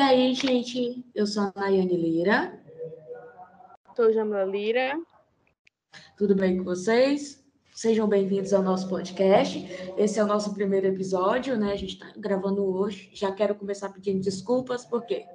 E aí, gente, eu sou a Nayane Lira. Sou Jamila Lira. Tudo bem com vocês? Sejam bem-vindos ao nosso podcast. Esse é o nosso primeiro episódio, né? A gente está gravando hoje. Já quero começar pedindo desculpas, porque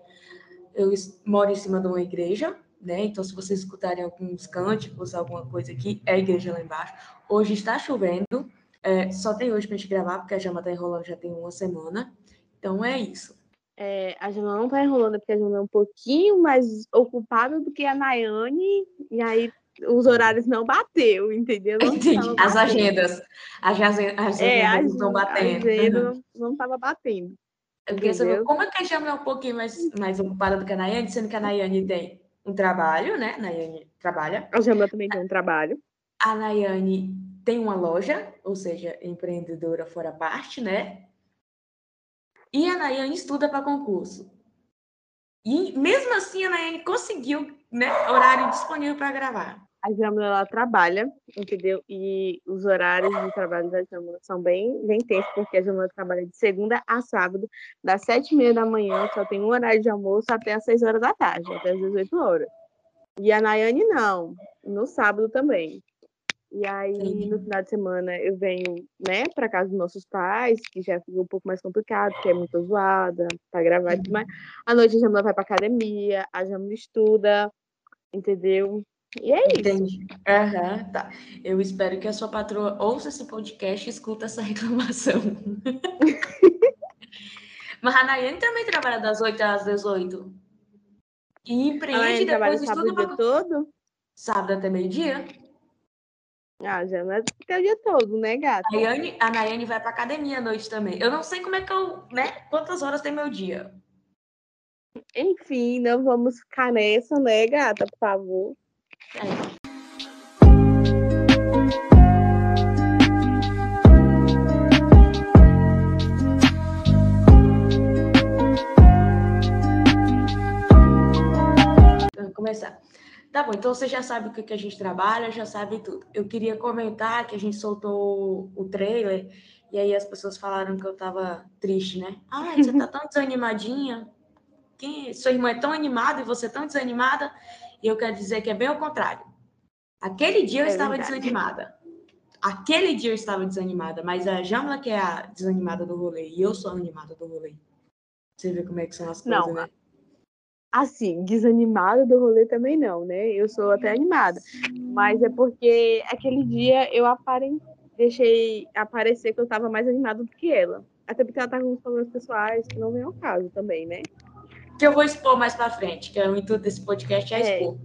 eu moro em cima de uma igreja, né? Então, se vocês escutarem alguns cânticos, alguma coisa aqui, é a igreja lá embaixo. Hoje está chovendo, é, só tem hoje para a gente gravar, porque a Jama está enrolando já tem uma semana. Então, é isso. É, a Jama não está enrolando, porque a Jama é um pouquinho mais ocupada do que a Nayane, e aí os horários não bateu, entendeu? Não Entendi. As agendas. As, as, as é, agendas não batendo. A agenda não estava batendo. Eu queria saber como é que a Jama é um pouquinho mais, mais ocupada do que a Nayane, sendo que a Nayane tem um trabalho, né? A Nayane trabalha. A Jama também tem um trabalho. A Nayane tem uma loja, ou seja, empreendedora fora parte, né? E a Nayane estuda para concurso. E mesmo assim a Nayane conseguiu, né, horário disponível para gravar. A Jamila ela trabalha, entendeu? E os horários de trabalho da Jamila são bem, bem tensos, porque a Jamila trabalha de segunda a sábado, das sete e meia da manhã, só tem um horário de almoço até as seis horas da tarde, até as 18 horas. E a Nayane não, no sábado também. E aí, Sim. no final de semana, eu venho, né, para casa dos nossos pais, que já fica um pouco mais complicado, porque é muito zoada, tá gravado demais. À noite a Jamila vai pra academia, a Jamila estuda, entendeu? E é isso. Entendi. Uhum, tá. Eu espero que a sua patroa ouça esse podcast e escuta essa reclamação. Mas a Nayane também trabalha das 8 às 18. E empreende depois estuda o dia todo? Sábado até meio-dia. Ah, já não é o dia todo, né, gata? A Nayane, a Nayane vai pra academia à noite também. Eu não sei como é que eu, né? Quantas horas tem meu dia. Enfim, não vamos ficar nessa, né, gata, por favor. É. Vamos começar. Tá bom, então você já sabe o que, que a gente trabalha, já sabe tudo. Eu queria comentar que a gente soltou o trailer e aí as pessoas falaram que eu tava triste, né? Ai, você tá tão desanimadinha. Quem... Sua irmã é tão animada e você tão desanimada. E eu quero dizer que é bem o contrário. Aquele dia eu é estava verdade. desanimada. Aquele dia eu estava desanimada, mas a Jamla que é a desanimada do rolê e eu sou a animada do rolê. Você vê como é que são as coisas, Não, né? Assim, desanimada do rolê também não, né? Eu sou até animada. Mas é porque aquele dia eu apare... deixei aparecer que eu tava mais animada do que ela. Até porque ela tá com uns problemas pessoais que não vem ao caso também, né? Que eu vou expor mais pra frente, que é o intuito desse podcast é, é. expor.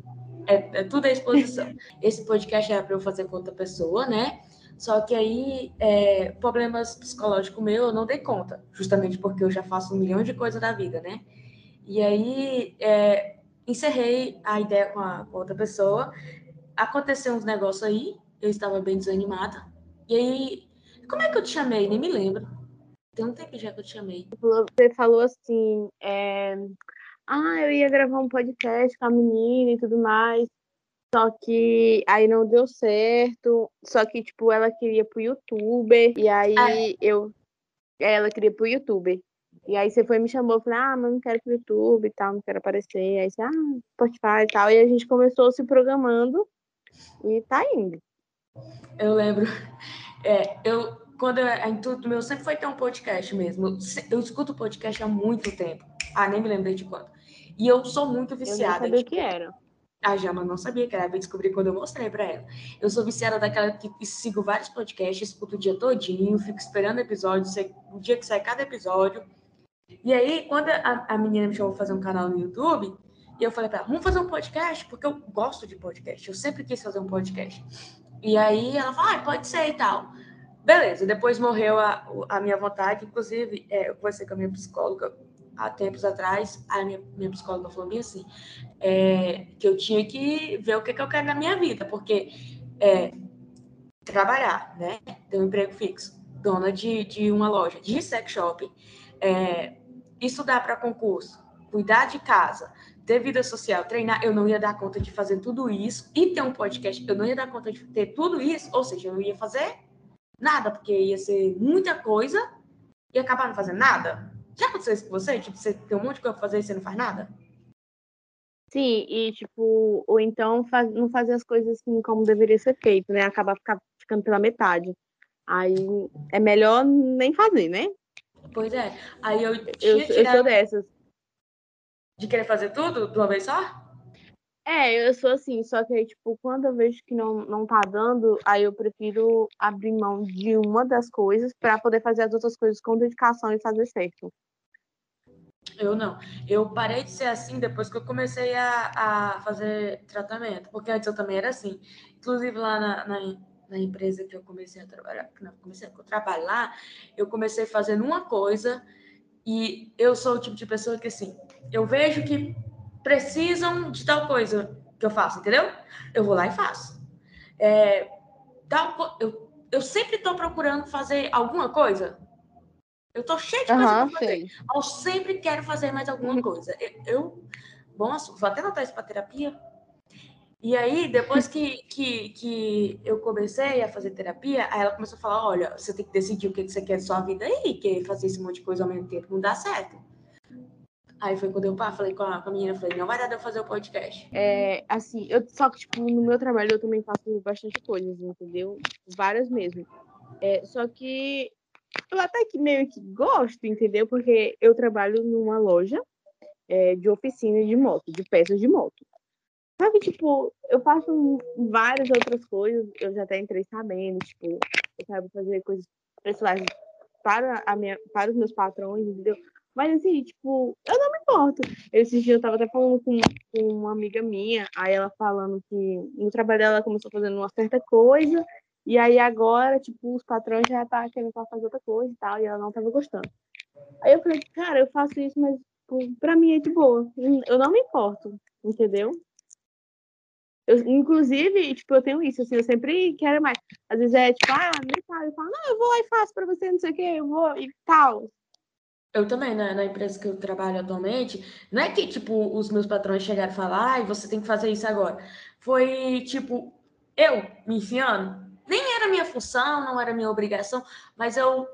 É, é tudo a exposição. Esse podcast era para eu fazer com outra pessoa, né? Só que aí, é, problemas psicológicos meu, eu não dei conta, justamente porque eu já faço um milhão de coisas da vida, né? E aí é, encerrei a ideia com a, com outra pessoa. Aconteceu uns negócios aí, eu estava bem desanimada. E aí, como é que eu te chamei? Nem me lembro. Tem um tempo já que eu te chamei. Você falou assim, é... ah, eu ia gravar um podcast com a menina e tudo mais. Só que aí não deu certo. Só que, tipo, ela queria pro youtuber. E aí ah. eu. Ela queria pro youtuber. E aí você foi me chamou, eu falei, ah, mas não quero pro YouTube e tal, não quero aparecer. Aí você, ah, Spotify e tal. E a gente começou se programando e tá indo. Eu lembro. É, eu, quando a intuito meu sempre foi ter um podcast mesmo. Eu, eu escuto podcast há muito tempo. Ah, nem me lembrei de quando. E eu sou muito viciada. Eu não sabia tipo, que era. A Jama não sabia que era, eu descobri quando eu mostrei para ela. Eu sou viciada daquela que sigo vários podcasts, escuto o dia todinho, fico esperando episódio, o dia que sai cada episódio. E aí, quando a, a menina me chamou para fazer um canal no YouTube, e eu falei para ela, vamos fazer um podcast, porque eu gosto de podcast, eu sempre quis fazer um podcast. E aí ela falou, ah, pode ser e tal. Beleza, depois morreu a, a minha vontade, inclusive, é, eu conversei com a minha psicóloga há tempos atrás, a minha, minha psicóloga falou bem assim, é, que eu tinha que ver o que, que eu quero na minha vida, porque é, trabalhar, né, ter um emprego fixo, dona de, de uma loja de sex shop, é, estudar para concurso, cuidar de casa, ter vida social, treinar, eu não ia dar conta de fazer tudo isso e ter um podcast, eu não ia dar conta de ter tudo isso, ou seja, eu não ia fazer nada, porque ia ser muita coisa e acabar não fazendo nada. Já aconteceu isso com você? Tipo, você tem um monte de coisa pra fazer e você não faz nada? Sim, e tipo, ou então faz, não fazer as coisas assim como deveria ser feito, né? Acaba ficar, ficando pela metade. Aí é melhor nem fazer, né? Pois é. Aí eu Eu, eu sou dessas. de querer fazer tudo de uma vez só? É, eu sou assim, só que aí, tipo, quando eu vejo que não, não tá dando, aí eu prefiro abrir mão de uma das coisas para poder fazer as outras coisas com dedicação e fazer certo. Eu não. Eu parei de ser assim depois que eu comecei a, a fazer tratamento. Porque antes eu também era assim. Inclusive lá na, na, na empresa que eu comecei a trabalhar, não, comecei a trabalhar eu comecei fazendo uma coisa e eu sou o tipo de pessoa que assim, eu vejo que precisam de tal coisa que eu faço, entendeu? Eu vou lá e faço. É, tal, eu, eu sempre estou procurando fazer alguma coisa. Eu tô cheia de coisa Aham, para fazer. sei. Eu sempre quero fazer mais alguma Uhum. coisa. Eu, eu- bom assunto, vou até anotar isso para terapia. E aí, depois que, que, que eu comecei a fazer terapia, aí ela começou a falar: olha, você tem que decidir o que você quer da sua vida aí, que fazer esse monte de coisa ao mesmo tempo não dá certo. Aí foi quando eu pá, falei com a, com a menina, falei, não vai dar de eu fazer o podcast. É, assim, eu, só que, tipo, no meu trabalho eu também faço bastante coisas, entendeu? Várias mesmo. É, só que eu até que meio que gosto, entendeu? Porque eu trabalho numa loja é, de oficina de moto, de peças de moto. Sabe, tipo, eu faço várias outras coisas, eu já até entrei sabendo, tipo, eu sabe fazer coisas pessoais para, a minha, para os meus patrões, entendeu? Mas assim, tipo, eu não me importo. Esses dias eu tava até falando com, com uma amiga minha, aí ela falando que no trabalho dela ela começou fazendo uma certa coisa, e aí agora, tipo, os patrões já tá querendo fazer outra coisa e tal, e ela não tava gostando. Aí eu falei, cara, eu faço isso, mas tipo, pra mim é de boa. Eu não me importo, entendeu? Eu, inclusive, tipo, eu tenho isso, assim, eu sempre quero mais. Às vezes é tipo, ah, nem falo, eu falo, não, eu vou lá e faço pra você, não sei o quê, eu vou e tal. Eu também, né, na empresa que eu trabalho atualmente, não é que, tipo, os meus patrões chegaram e falaram, ai, você tem que fazer isso agora. Foi, tipo, eu me enfiando. Nem era minha função, não era minha obrigação, mas eu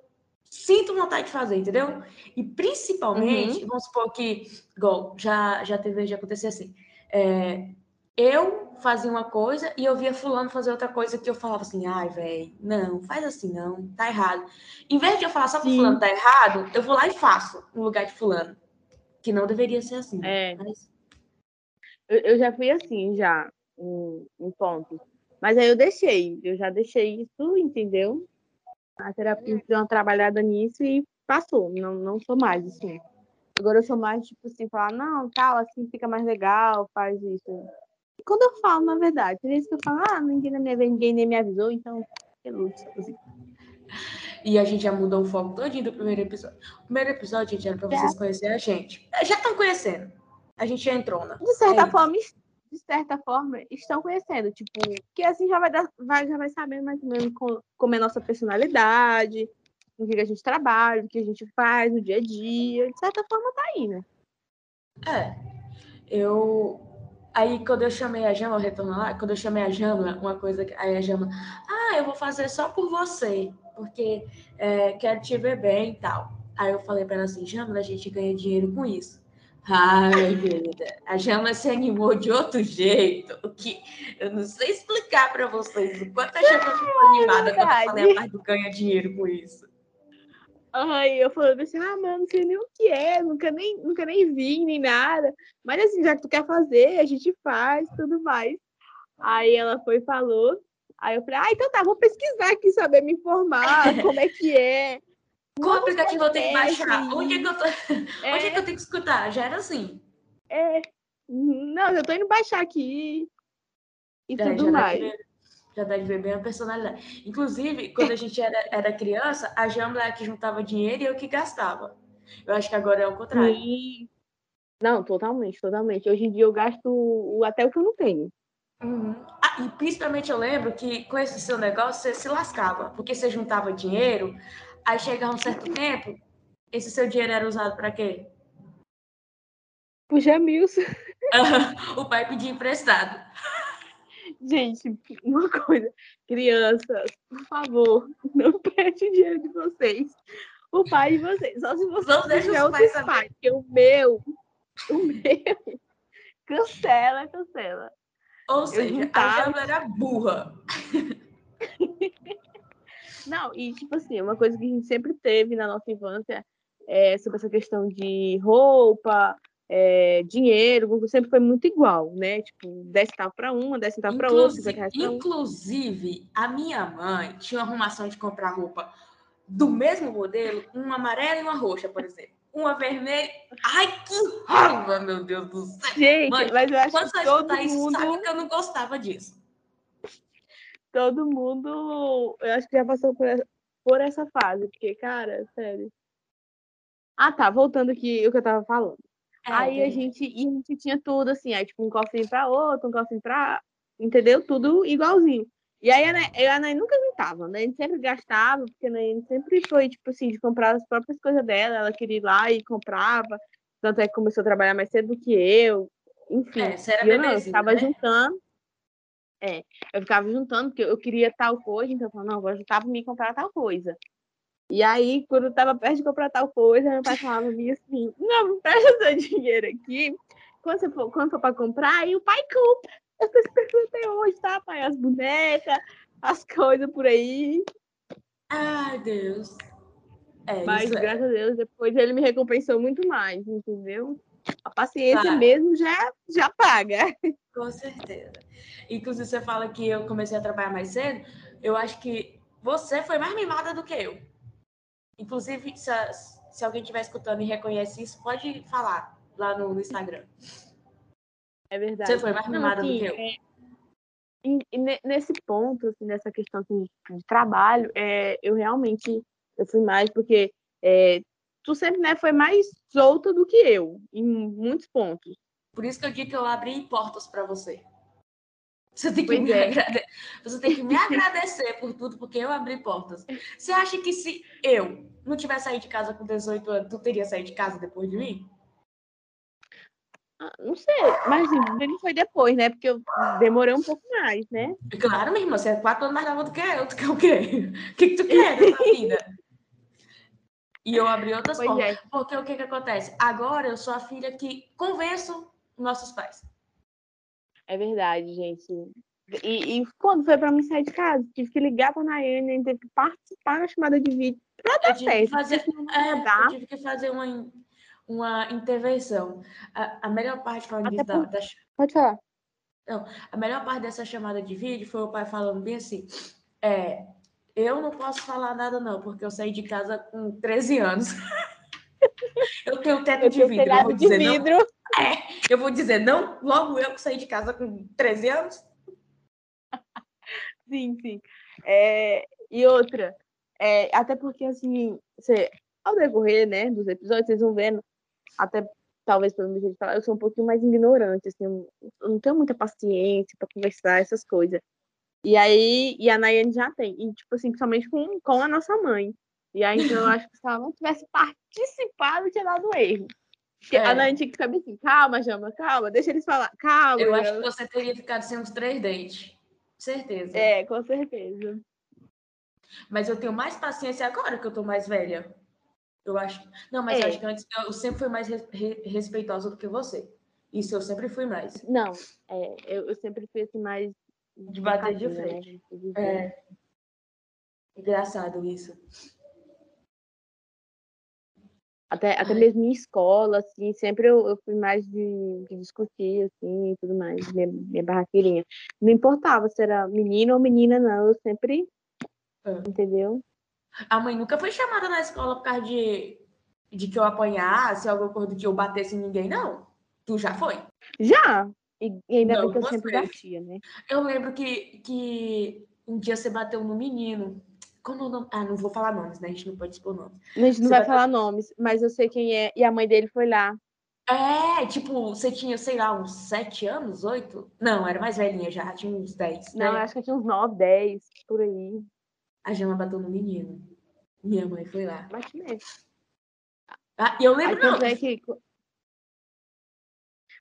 sinto vontade de fazer, entendeu? E principalmente, vamos supor que, igual, já, já teve de acontecer assim, é, eu fazia uma coisa e eu via fulano fazer outra coisa que eu falava assim, ai, velho, não, faz assim não, tá errado. Em vez de eu falar só Sim. fulano tá errado, eu vou lá e faço no lugar de fulano. Que não deveria ser assim. É. Mas, Eu, eu já fui assim, já, em, em pontos. Mas aí eu deixei, eu já deixei isso, entendeu? A terapia deu uma trabalhada nisso e passou, não, não sou mais, assim. Agora eu sou mais, tipo assim, falar, não, tal, assim fica mais legal, faz isso. E quando eu falo, na verdade, tem vezes que eu falo, ah, ninguém, ninguém nem me avisou, então, que e a gente já mudou o foco todinho do primeiro episódio. O primeiro episódio, gente, era pra vocês conhecerem a gente. Já estão conhecendo. A gente já entrou, né? De certa É isso. forma, es- de certa forma, estão conhecendo, tipo, que assim já vai dar, vai, já vai sabendo mais ou menos co- como é a nossa personalidade, o que a gente trabalha, o que a gente faz no dia a dia. De certa forma, tá aí, né? É. Eu. Aí, quando eu chamei a Jamla, retorno lá, quando eu chamei a Jamla, uma coisa. que- Aí a Jamla, ah, eu vou fazer só por você, porque é, quero te ver bem e tal. Aí eu falei pra ela assim: Jamla, a gente ganha dinheiro com isso. Ai, querida, a Jamla se animou de outro jeito, o que eu não sei explicar pra vocês o quanto a Jamla ficou animada quando eu falei a verdade. parte do ganha dinheiro com isso. Aí eu falando assim, ah, mano, não sei nem o que é, nunca nem, nunca nem vi, nem nada. Mas assim, já que tu quer fazer, a gente faz, tudo mais. Aí ela foi e falou. Aí eu falei, ah, então tá, vou pesquisar aqui, saber me informar, como é que é. Qual aplicativo eu tenho que baixar? Onde é que eu tô? Onde é que eu tenho que escutar? Já era assim. É, não, eu tô indo baixar aqui e É, tudo mais. ver, já dá de ver bem a personalidade. Inclusive, quando a gente era, era criança, a Jamla é a que juntava dinheiro e eu que gastava. Eu acho que agora é o contrário. Sim. Não, totalmente, totalmente. Hoje em dia eu gasto até o que eu não tenho. Uhum. Ah, e principalmente eu lembro que com esse seu negócio você se lascava, porque você juntava dinheiro, aí chegava um certo tempo, esse seu dinheiro era usado para quê? Puxa, Milson. o pai pedia emprestado. Gente, uma coisa, crianças, por favor, não perde o dinheiro de vocês. o pai de vocês. Só se vocês Não deixa tiver os pais outro pai, porque o meu, o meu, cancela, cancela. Ou seja, juntava- a Jamila era burra. Não, e tipo assim, uma coisa que a gente sempre teve na nossa infância é sobre essa questão de roupa, é, dinheiro, sempre foi muito igual, né? Tipo, 10 centavos para uma, 10 centavos para outra, 50 Inclusive, reais para inclusive, a minha mãe tinha uma arrumação de comprar roupa do mesmo modelo, uma amarela e uma roxa, por exemplo. Uma vermelha. Ai, que raiva, meu Deus do céu. Gente, Mãe, mas eu acho Quando que todo escutar isso, mundo, sabe que eu não gostava disso. todo mundo, eu acho que já passou por essa, por essa fase, porque, cara, sério. Ah, tá, voltando aqui o que eu tava falando. É, aí a gente, e a gente tinha tudo assim, aí tipo um cofrinho pra outro, um cofrinho pra. Entendeu? Tudo igualzinho. E aí eu a Anaí nunca juntava, né? A gente sempre gastava, porque a Anaí sempre foi, tipo assim, de comprar as próprias coisas dela, ela queria ir lá e comprava. Tanto é que começou a trabalhar mais cedo do que eu. Enfim. É, você era eu não, eu ficava né? juntando. É, eu ficava juntando, porque eu queria tal coisa, então eu falava, não, vou juntar pra mim comprar tal coisa. E aí, quando eu tava perto de comprar tal coisa, meu pai falava mim assim, não, presta seu dinheiro aqui. Quando, você for, quando for pra comprar, aí o pai compra. Eu tô esperando até hoje, tá, pai? As bonecas, as coisas por aí. Ai, Deus. É, Mas, é. graças a Deus, depois ele me recompensou muito mais, entendeu? A paciência mesmo já, já paga. Com certeza. Inclusive, você fala que eu comecei a trabalhar mais cedo. Eu acho que você foi mais mimada do que eu. Inclusive, se, a- se alguém estiver escutando e reconhece isso, pode falar lá no, no Instagram. É verdade. Você foi mais mimada do assim, que eu. é, e- e ne- nesse ponto, assim, nessa questão assim, de trabalho, é, eu realmente eu fui mais porque é, tu sempre né, foi mais solta do que eu, em muitos pontos. Por isso que eu digo que eu abri portas para você. Você tem, que Pois me é. agrade- você tem que me agradecer por tudo, porque eu abri portas. Você acha que se eu não tivesse saído de casa com 18 anos, tu teria saído de casa depois de mim? Ah, não sei, mas não foi depois, né? Porque eu demorei um pouco mais, né? Claro, minha irmã, você é quatro anos mais nova do que eu. Tu quer o quê? O que, que tu quer da tua vida? E eu abri outras Pois portas. é. Porque o que, que acontece? Agora eu sou a filha que convenço nossos pais. É verdade, gente. E, e quando foi pra mim sair de casa, tive que ligar pra Nayane, teve que participar da chamada de vídeo Eu dar certo. fazer, é, não tive que fazer uma, uma intervenção. A, a melhor parte falando Até disso da, da, Pode falar. a melhor parte dessa chamada de vídeo foi o pai falando bem assim: é, eu não posso falar nada, não, porque eu saí de casa com 13 anos. eu tenho teto Eu de tenho vidro. Telhado vou, de dizer, não, vidro. Eu vou dizer, não, logo eu que saí de casa com 13 anos. Sim, sim. É, e outra, é, até porque assim, você, ao decorrer, né, dos episódios, vocês vão vendo, até talvez pelo meu jeito de falar, eu sou um pouquinho mais ignorante, assim, eu não tenho muita paciência para conversar essas coisas. E aí, e a Nayane já tem, e tipo assim, principalmente com, com a nossa mãe. E aí, então, eu acho que se ela não tivesse participado, tinha dado erro. É. a Nayane tinha que saber assim, calma, Jama, calma, deixa eles falar, calma. Eu acho que você teria ficado sem uns três dentes. Certeza. É, com certeza. Mas eu tenho mais paciência agora que eu tô mais velha. Eu acho. Não, mas eu É. acho que antes eu sempre fui mais re- re- respeitosa do que você. Isso eu sempre fui mais. Não, é, eu, eu sempre fui assim mais. De bater de né, frente. dizer. É. Engraçado isso. Até, até Ai. mesmo em escola, assim, sempre eu, eu fui mais de, de discutir, assim, e tudo mais, minha, minha barraqueirinha. Não importava se era menino ou menina, não, eu sempre, É. entendeu? A mãe nunca foi chamada na escola por causa de, de que eu apanhasse, alguma coisa de eu batesse em ninguém, não. Tu já foi. Já! E, e ainda Não, bem que eu sempre batia, né? Eu lembro que, que um dia você bateu no menino. Como é o nome? Ah, não vou falar nomes, né? A gente não pode expor nomes. A gente não vai bateu- falar nomes, mas eu sei quem é, e a mãe dele foi lá. É, tipo, você tinha, sei lá, uns sete anos, oito? Não, era mais velhinha já, tinha uns dez. Não, né? eu acho que eu tinha uns 9, 10, por aí. A Jama bateu no menino. Minha mãe foi lá. Bate mesmo. Ah, e eu Aí lembro, não. tanto é que.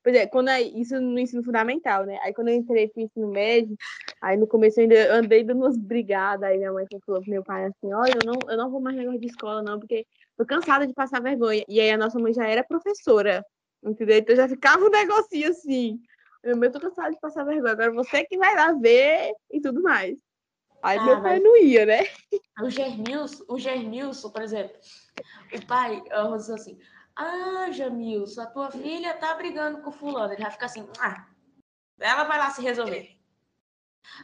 Pois é, quando aí, isso no ensino fundamental, né? Aí quando eu entrei pro ensino médio, aí no começo eu ainda andei dando umas brigadas, aí minha mãe falou pro meu pai assim, olha, eu não, eu não vou mais negócio de escola, não, porque tô cansada de passar vergonha. E aí a nossa mãe já era professora, entendeu? Então já ficava um negocinho assim. Eu tô cansada de passar vergonha, agora você que vai lá ver e tudo mais. Aí ah, meu pai não ia, né? O Germilson, o Germilson, por exemplo, o pai, eu assim, ah, Jamilson, a tua filha tá brigando com fulano. Ele vai ficar assim, ah, ela vai lá se resolver.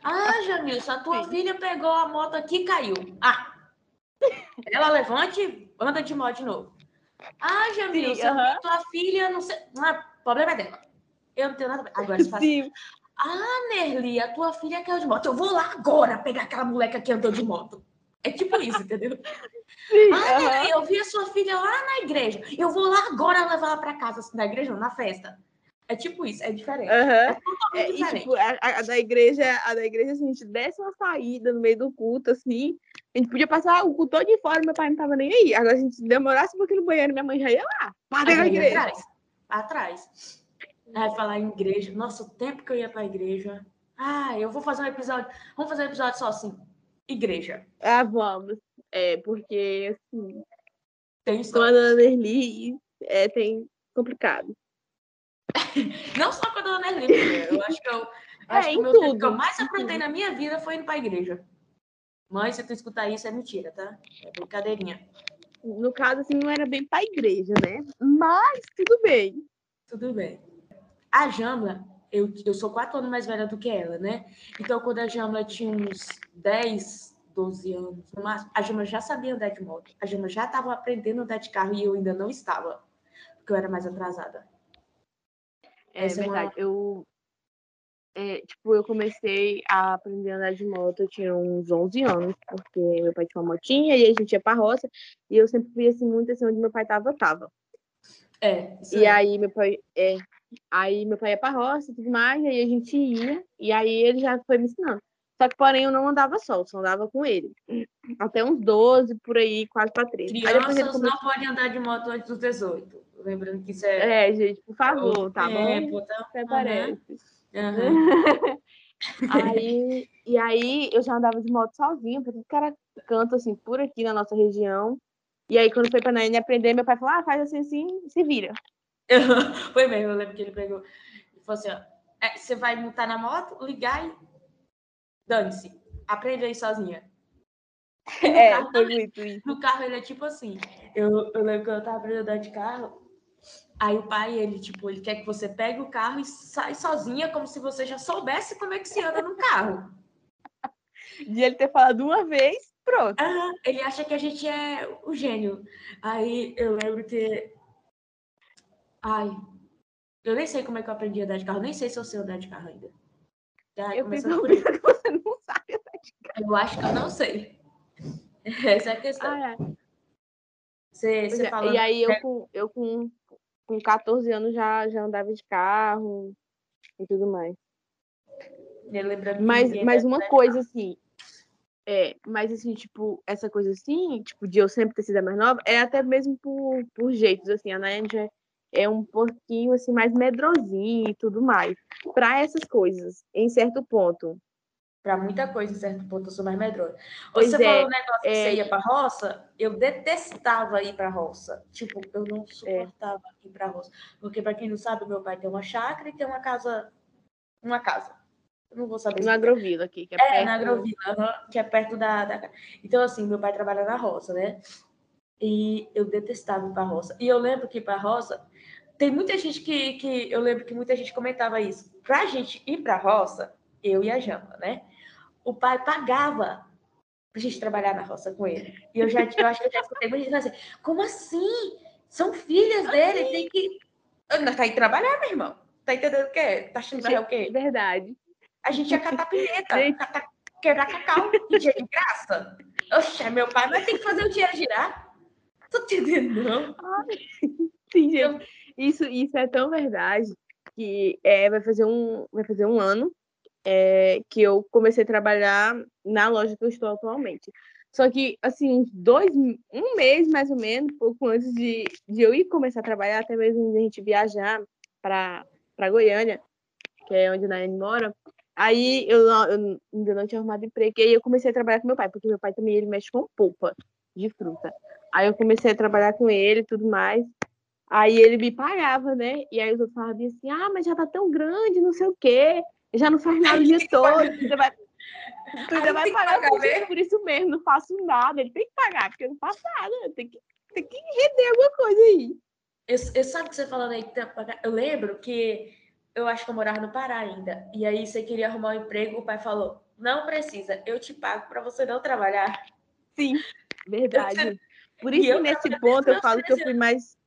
Ah, Jamilson, a tua filha pegou a moto aqui e caiu. Ah, ela levante, anda de moto de novo. Ah, Jamilson, uh -huh. tua filha não sei. Ah, problema é dela. Eu não tenho nada a ver. Agora você faz. Ah, Nerli, a tua filha caiu de moto. Eu vou lá agora pegar aquela moleca que andou de moto. É tipo isso, entendeu? Sim, ah, eu vi a sua filha lá na igreja. Eu vou lá agora levar ela para casa, assim, na igreja, na festa. É tipo isso, é diferente. Uhum. É totalmente é, diferente. E, tipo, a, a, da igreja, a da igreja, assim, a gente desse uma saída no meio do culto, assim. A gente podia passar o culto todo de fora, meu pai não tava nem aí. Agora, a gente demorasse um pouquinho no banheiro, minha mãe já ia lá. Para a igreja. Atrás. Atrás. Vai falar em igreja. Nossa, o tempo que eu ia pra igreja. Ah, eu vou fazer um episódio. Vamos fazer um episódio só assim. Igreja. Ah, vamos. É, porque assim. Tem com a Dona Nerli é, tem complicado. Não só com a Dona Nerli, eu acho que eu. É, acho que o meu tudo. tempo que eu mais aprontei na minha vida foi indo pra igreja. Mãe, se tu escutar isso, é mentira, tá? É brincadeirinha. No caso, assim, não era bem pra igreja, né? Mas tudo bem. Tudo bem. A Jamla, eu, eu sou quatro anos mais velha do que ela, né? Então, quando a Jamla tinha uns 10, 12 anos, no máximo, a Jamla já sabia andar de moto. A Jamla já estava aprendendo a andar de carro e eu ainda não estava, porque eu era mais atrasada. É Essa verdade. É uma... Eu, é, tipo, eu comecei a aprender a andar de moto, eu tinha uns 11 anos, porque meu pai tinha uma motinha e a gente ia pra roça, e eu sempre via assim, muito assim, onde meu pai tava, tava. É. E é. aí meu pai, é, Aí meu pai ia pra roça e tudo mais, aí a gente ia, e aí ele já foi me ensinando. Só que, porém, eu não andava só, só andava com ele. Até uns 12, por aí, quase pra 13. Crianças começou... não podem andar de moto antes dos 18. Lembrando que isso é... É, gente, por favor, tá é, bom? Tá... Até parece. Uhum. aí, e aí, eu já andava de moto sozinha, porque o cara canta, assim, por aqui na nossa região. E aí, quando foi pra Nani aprender, meu pai falou, ah, faz assim, assim, se vira. Foi mesmo, eu lembro que ele pegou e falou assim: ó, é, você vai montar na moto, ligar e dane-se, aprende aí sozinha. É, foi também, muito isso. No carro ele é tipo assim. Eu, eu lembro que eu tava aprendendo a andar de carro. Aí o pai, ele, tipo, ele quer que você pegue o carro e sai sozinha, como se você já soubesse como é que se anda no carro. De ele ter falado uma vez, pronto. Uhum, ele acha que a gente é o gênio. Aí eu lembro que Ai, eu nem sei como é que eu aprendi a andar de carro, nem sei se eu sei andar de carro ainda. Já eu penso por que você não sabe andar de carro. Eu acho que eu não sei. Essa é a questão. Ah, é. Você, você é, falando... E aí eu com, eu com, com 14 anos já, já andava de carro e tudo mais. Mas, mas uma coisa assim, é, mas assim, tipo, essa coisa assim, tipo, de eu sempre ter sido a mais nova, é até mesmo por, por jeitos, assim, a Nayane já é um pouquinho assim mais medrosinho e tudo mais. Para essas coisas, em certo ponto. Para muita coisa, em certo ponto, eu sou mais medrosa. Você é, falou um negócio é... que você ia para roça, eu detestava ir para roça. Tipo, eu não suportava é. ir para roça. Porque, para quem não sabe, meu pai tem uma chácara e tem uma casa. Uma casa. Eu não vou saber. Na Agrovila aqui, que é, é perto... na Agrovila, que é perto da, da. Então, assim, meu pai trabalha na roça, né? E eu detestava ir para roça. E eu lembro que para roça tem muita gente que, que eu lembro que muita gente comentava isso. Para a gente ir para a roça, eu e a Jamba, né? O pai pagava para a gente trabalhar na roça com ele. E eu já eu acho que eu já escutei muita gente assim, como assim? São filhas dele, tem que. Tá aí trabalhar, meu irmão. Tá entendendo o quê? Tá achando que é o quê? Verdade. A gente ia catar pineta, catar, quebrar cacau, e dia de graça. Oxe, meu pai vai ter que fazer o dinheiro girar. Tô entendendo, não? Ai, sim, gente. Isso, isso é tão verdade que é, vai, fazer um, vai fazer um ano é, que eu comecei a trabalhar na loja que eu estou atualmente. Só que, assim, dois, um mês mais ou menos, pouco antes de, de eu ir começar a trabalhar, até mesmo a gente viajar para Goiânia, que é onde a Nayane mora, aí eu, eu, ainda não tinha arrumado emprego, e aí eu comecei a trabalhar com meu pai, porque meu pai também ele mexe com polpa de fruta. Aí eu comecei a trabalhar com ele e tudo mais. Aí ele me pagava, né? E aí os outros falavam assim, ah, mas já tá tão grande, não sei o quê. Já não faz nada o dia todo. Você vai, tu ainda vai pagar, pagar por, isso, por isso mesmo, não faço nada. Ele tem que pagar, porque eu não faço nada. Tem que, tem que render alguma coisa aí. Eu, eu sabe que você falando aí, eu lembro que eu acho que eu morava no Pará ainda. E aí você queria arrumar um emprego, o pai falou: não precisa, eu te pago para você não trabalhar. Sim, verdade. Por isso, nesse ponto, eu falo que eu fui mais.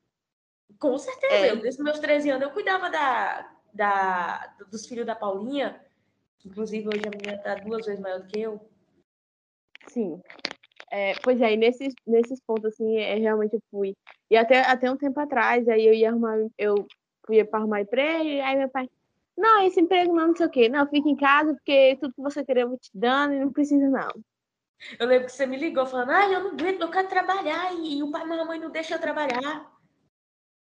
Com certeza, é. eu, desde meus 13 anos, eu cuidava da, da, dos filhos da Paulinha, que inclusive hoje a menina está duas vezes maior do que eu. Sim. É, pois é, e nesses, nesses pontos, assim, é, realmente eu fui. E até, até um tempo atrás, aí eu ia arrumar, eu fui para arrumar emprego, e aí meu pai, não, esse emprego não, não sei o quê. Não, fica em casa, porque tudo que você querer eu vou te dando e não precisa, não. Eu lembro que você me ligou falando, ah, eu não aguento, eu quero trabalhar, e, o pai e a mamãe não deixam eu trabalhar.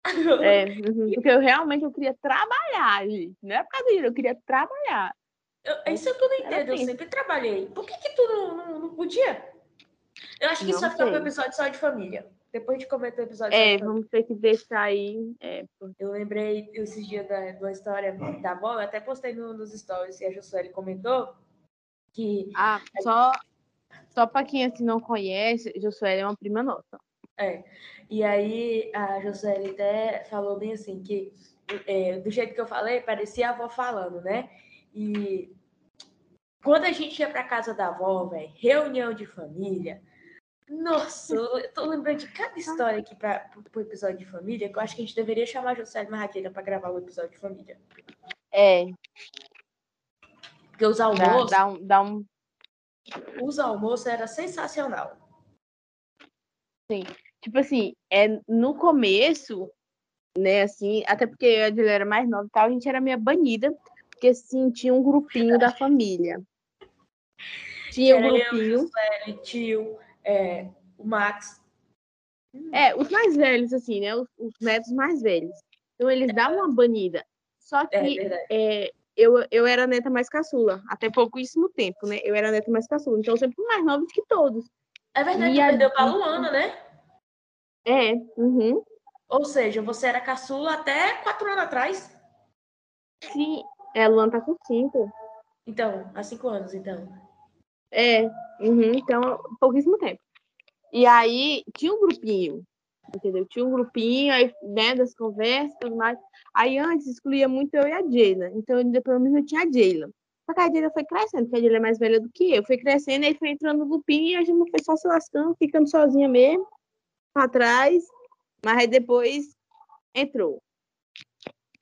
É, uhum, porque eu realmente eu queria trabalhar, gente. Não é por causa disso, eu queria trabalhar. Eu, isso eu não entendo, assim. eu sempre trabalhei. Por que, que tu não, não, não podia? Eu acho que não isso vai ficar para o episódio só de família. Depois de comentar o episódio. É, vamos ter que deixar aí. É, Eu lembrei esses dias da, da história da avó, eu até postei no, nos stories e a Josueli comentou que. Ah, só, só para quem assim não conhece, Josueli é uma prima nossa. É. E aí a Josueli até falou bem assim, que é, do jeito que eu falei, parecia a avó falando, né? E quando a gente ia para casa da avó, velho, reunião de família, nossa, eu tô lembrando de cada história aqui para o episódio de família, que eu acho que a gente deveria chamar a Josélio Marraqueira para gravar o episódio de família. É. Porque os almoços. Dá, dá, um, dá um. Os almoços era sensacional. Sim. Tipo assim, é, no começo, né, assim, até porque eu e a Adila era mais nova e tal, a gente era meio banida, porque assim, tinha um grupinho da família. Tinha um grupinho. Eu, José, tio, é, o Max. É, os mais velhos, assim, né? Os, os netos mais velhos. Então, eles davam uma banida. Só que é, é, eu, eu era a neta mais caçula, até pouquíssimo tempo, né? Eu era a neta mais caçula, então eu sempre mais nova do que todos. É verdade, e perdeu para a Luana, né? É, uhum. Ou seja, você era caçula até quatro anos atrás. Sim, é, a Luana tá com cinco. Então, há cinco anos, então. É, uhum, então, pouquíssimo tempo. E aí, tinha um grupinho, entendeu? Tinha um grupinho, aí, né, das conversas e tudo mais. Aí, antes, excluía muito eu e a Jayla. Então, pelo menos eu tinha a Jayla. Só que a Jayla foi crescendo, porque a Jayla é mais velha do que eu. Foi crescendo, aí foi entrando no grupinho e a gente foi só se lascando, ficando sozinha mesmo, pra trás. Mas aí depois entrou.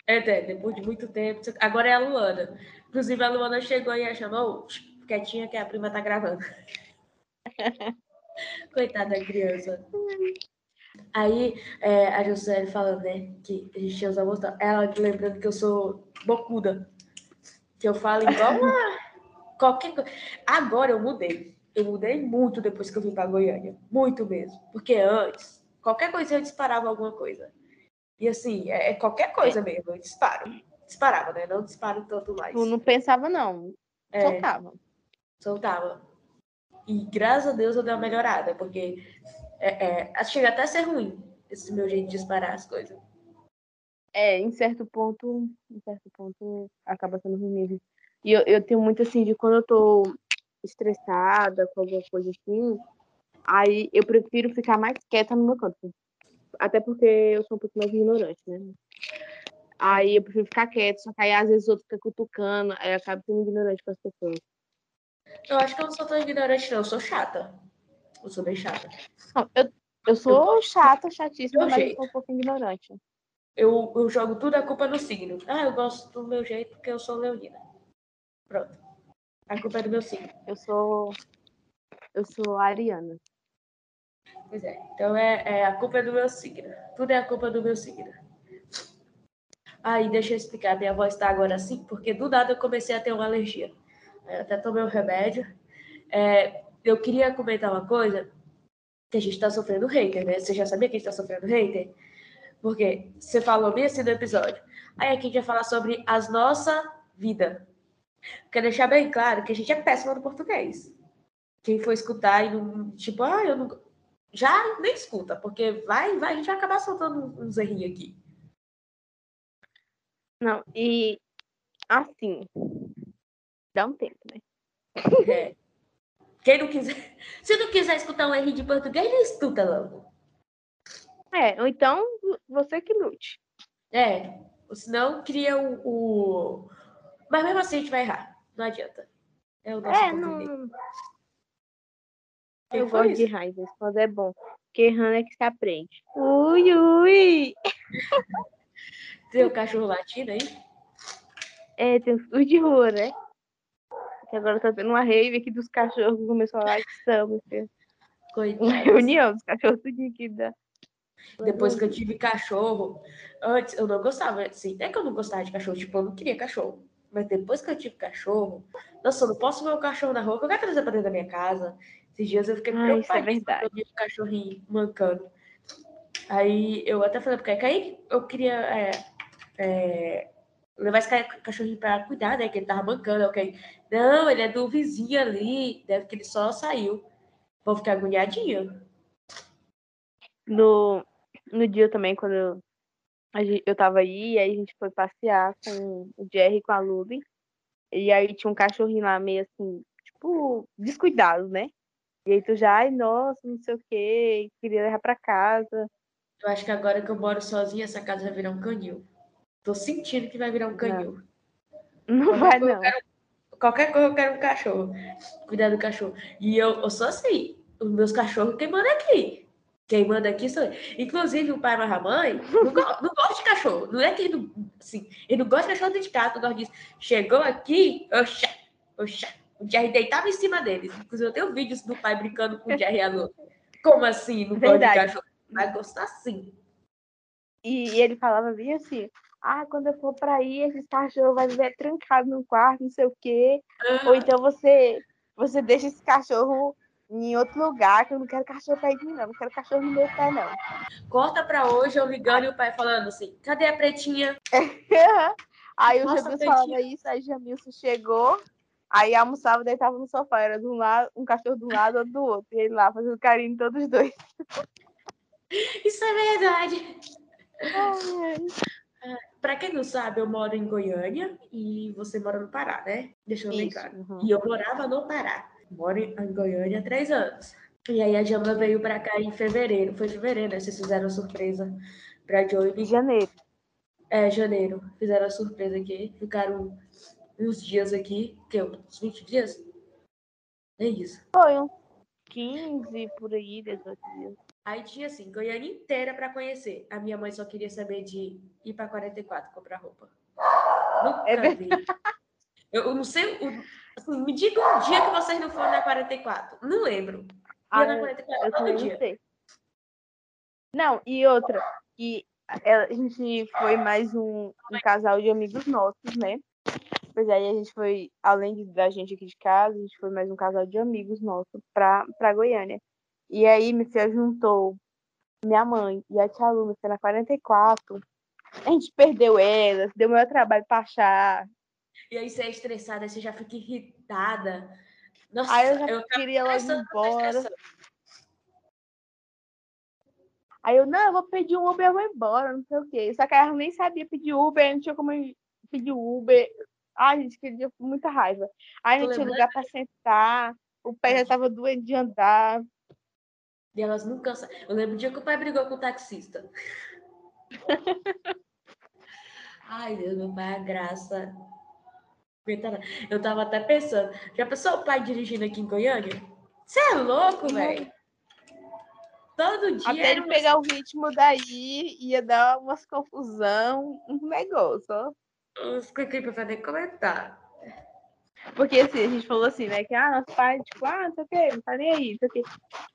É, depois de muito tempo. Agora é a Luana. Inclusive, a Luana chegou e chamou quietinha que a prima tá gravando. Coitada da criança. Aí é, a José falando, né, que a gente tinha os almoços, ela lembrando que eu sou bocuda. Que eu falo igual qualquer coisa. Agora eu mudei. Eu mudei muito depois que eu vim para Goiânia. Muito mesmo. Porque antes, qualquer coisa eu disparava alguma coisa. E assim, é, é qualquer coisa mesmo, eu disparo. Disparava, né? Não disparo tanto mais. Eu não pensava, não. É, Soltava soltava. E graças a Deus eu dei uma melhorada, porque é, é, chega até a ser ruim esse meu jeito de disparar as coisas. É, em certo ponto, em certo ponto acaba sendo ruim mesmo. E eu, eu tenho muito assim, de quando eu tô estressada com alguma coisa assim, aí eu prefiro ficar mais quieta no meu canto. Até porque eu sou um pouco mais ignorante, né? Aí eu prefiro ficar quieta, só que aí às vezes outro fica cutucando, aí eu acabo sendo ignorante com as pessoas. Eu acho que eu não sou tão ignorante, não. Eu sou chata. Eu sou bem chata. Não, eu, eu sou chata, chatíssima, mas jeito. eu sou um pouco ignorante. Eu, eu jogo tudo a culpa no signo. Ah, eu gosto do meu jeito porque eu sou leonina. Pronto. A culpa é do meu signo. Eu sou. Eu sou ariana. Pois é. Então é, é a culpa é do meu signo. Tudo é a culpa do meu signo. Aí, deixa eu explicar. Minha voz está agora assim, porque do nada eu comecei a ter uma alergia. Eu até tomei o um remédio. É, eu queria comentar uma coisa que a gente está sofrendo hater, né? Você já sabia que a gente está sofrendo hater? Porque você falou bem assim no episódio. Aí aqui a gente vai falar sobre as nossa vida. Quero deixar bem claro que a gente é péssima no português. Quem for escutar e não, tipo, ah, eu não. já nem escuta, porque vai, vai, a gente vai acabar soltando uns errinhos aqui. Não, e assim, dá um tempo, né? É. Quem não quiser. Se não quiser escutar um erro de português, não escuta logo. É, ou então você que lute. É. Ou senão cria o, o. Mas mesmo assim a gente vai errar. Não adianta. É o nosso É, não. Eu gosto de isso? raiva, quando é bom. Porque errando é que se aprende. Ui, ui! Tem o cachorro latindo aí? É, tem os de rua, né? Que agora tá tendo uma rave aqui dos cachorros que começou a meu filho. Coitado. Uma reunião dos cachorros tudinho aqui da. Depois que eu tive cachorro, antes eu não gostava, assim, é que eu não gostava de cachorro, tipo, eu não queria cachorro. Mas depois que eu tive cachorro, nossa, eu não posso ver o cachorro na rua, que eu quero trazer pra dentro da minha casa. Esses dias eu fiquei Ah, isso é preocupada verdade. vi o cachorrinho mancando. Aí eu até falei pro Kaique, Kaique, eu queria é, é, levar esse ca- cachorrinho pra cuidar, né? Que ele tava mancando. Eu Kaique, não, ele é do vizinho ali, deve que ele só saiu. Vou ficar agoniadinha. No, no dia também, quando eu, eu tava aí, e aí a gente foi passear com o Jerry e com a Lube. E aí tinha um cachorrinho lá meio assim, tipo, descuidado, né? E aí tu já, ai, nossa, não sei o quê, queria levar pra casa. Eu acho que agora que eu moro sozinha, essa casa vai virar um canil. Tô sentindo que vai virar um canil. Não vai, não. Qualquer coisa eu quero um cachorro. Cuidar do cachorro. E eu, eu sou assim. Os meus cachorros, quem manda aqui? Quem manda aqui sou eu. Inclusive, o pai e a mãe não, go- não gosta de cachorro. Não é que ele não, assim, ele não gosta de cachorro de casa, não gosta disso. Chegou aqui, oxa, oxa. O Jerry deitava em cima deles. Inclusive, eu tenho vídeos do pai brincando com o Jerry a Lu. Como assim? Não gosta de cachorro? Vai gostar sim. E, ele falava bem assim, ah, quando eu for pra aí, esse cachorro vai viver trancado no quarto, não sei o quê. Ou então você, você deixa esse cachorro em outro lugar, que eu não quero cachorro perto de mim, não. Não quero cachorro no meu pé, não. Corta pra hoje, eu ligando e o pai falando assim: cadê a pretinha? aí o Nossa, Jesus Pretinha. falava isso, aí Jamilson chegou, aí almoçava, deitava no sofá, era de um lado, um cachorro de um lado, outro do outro. E ele lá fazendo carinho em todos os dois. Isso é verdade. Pra quem não sabe, eu moro em Goiânia e você mora no Pará, né? Deixa eu lembrar. uhum. E eu morava no Pará. Moro em Goiânia há três anos. E aí a Jama veio pra cá em fevereiro. Foi fevereiro, né? Vocês fizeram surpresa pra Joey. Em janeiro. É, janeiro. Fizeram a surpresa aqui. Ficaram uns dias aqui. Que uns 20 dias? É isso. Foi uns 15 por aí, 18 dias. Aí tinha assim, Goiânia inteira pra conhecer. A minha mãe só queria saber de ir pra 44 comprar roupa. Nunca É vi. Eu, eu não sei. o- assim, me diga um dia que vocês não foram na 44. Não lembro. Ah, na eu 44 também todo não dia. sei. Não, e outra, que a gente foi mais um, um casal de amigos nossos, né? Pois aí a gente foi, além da gente aqui de casa, a gente foi mais um casal de amigos nossos pra, pra Goiânia. E aí minha filha juntou minha mãe e a tia que era 44. A gente perdeu elas, deu meu trabalho pra achar. E aí você é estressada, aí você já fica irritada. Nossa, Aí eu já eu queria elas ir embora. Aí eu, não, eu vou pedir um Uber, eu vou embora, não sei o quê. Só que ela nem sabia pedir Uber, não tinha como pedir Uber. Ai, gente, que dia muita raiva. Aí não tinha lugar pra sentar, o pé já tava doendo de andar. E elas nunca. Eu lembro o dia que o pai brigou com o taxista. Ai, Deus, meu pai é graça. Coitada. Eu tava até pensando, já pensou o pai dirigindo aqui em Goiânia? Você é louco, velho? Todo dia. Até ele uma- pegar o ritmo daí, ia dar umas confusão, um negócio, ó. Os que pra nem comentar. Porque assim, a gente falou assim, né? Que ah, nosso pai, tipo, ah, não sei o quê, não tá nem aí, não sei o quê.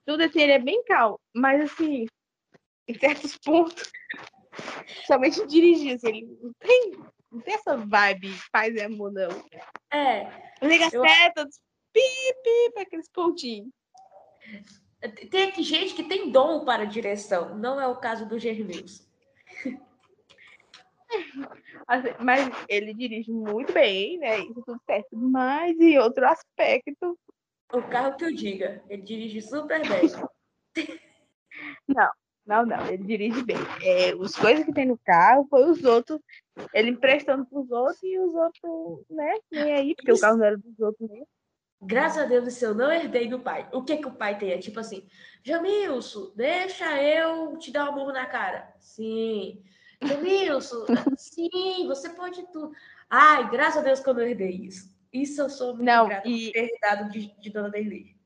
Tudo assim, ele é bem calmo. Mas assim, em certos pontos, somente dirigir, assim, ele não tem, não tem essa vibe paz e amor, não. É, Liga Eu- seta, pi, pi, pra aqueles pontinhos. tem aqui gente que tem dom para direção. Não é o caso do. Assim, Mas ele dirige muito bem, né? Isso tudo certo. Mas em outro aspecto, O carro que eu diga, ele dirige super bem. Não, não, não. Ele dirige bem. É, as coisas que tem no carro foi os outros. Ele emprestando pros outros e os outros, né? Nem aí, porque Isso. o carro não era dos outros mesmo. Graças a Deus, eu não herdei do pai. O que que o pai tem? É tipo assim, Jamilson, deixa eu te dar um burro na cara. Sim. Jamilson, sim, você pode tudo. Ai, graças a Deus que eu não herdei isso. Isso eu sou muito não, grata e... herdado de, de Dona Derli.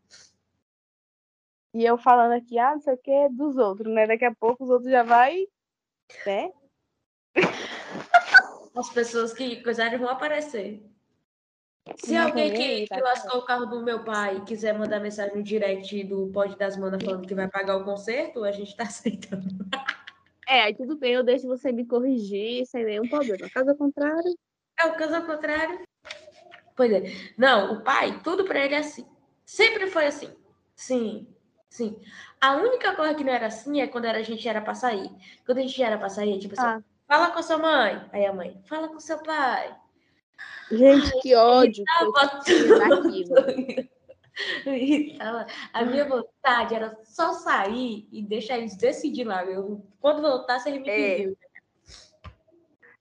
E eu falando aqui, ah, não sei o que, é dos outros, né? Daqui a pouco os outros já vai, né? As pessoas que coisarem vão aparecer. Se alguém que, que lascou o carro do meu pai quiser mandar mensagem no direct do Pode das Manas falando que vai pagar o conserto, a gente tá aceitando. É, aí tudo bem, eu deixo você me corrigir sem nenhum problema. Caso contrário. É, o caso contrário. Pois é. Não, o pai, tudo pra ele é assim. Sempre foi assim. Sim, sim. A única coisa que não era assim é quando a gente era pra sair. Quando a gente era pra sair, tipo assim, ah. fala com a sua mãe. Aí a mãe, fala com seu pai. Gente, que ódio A minha vontade era só sair e deixar eles decidir lá. Eu, quando voltasse, ele me é.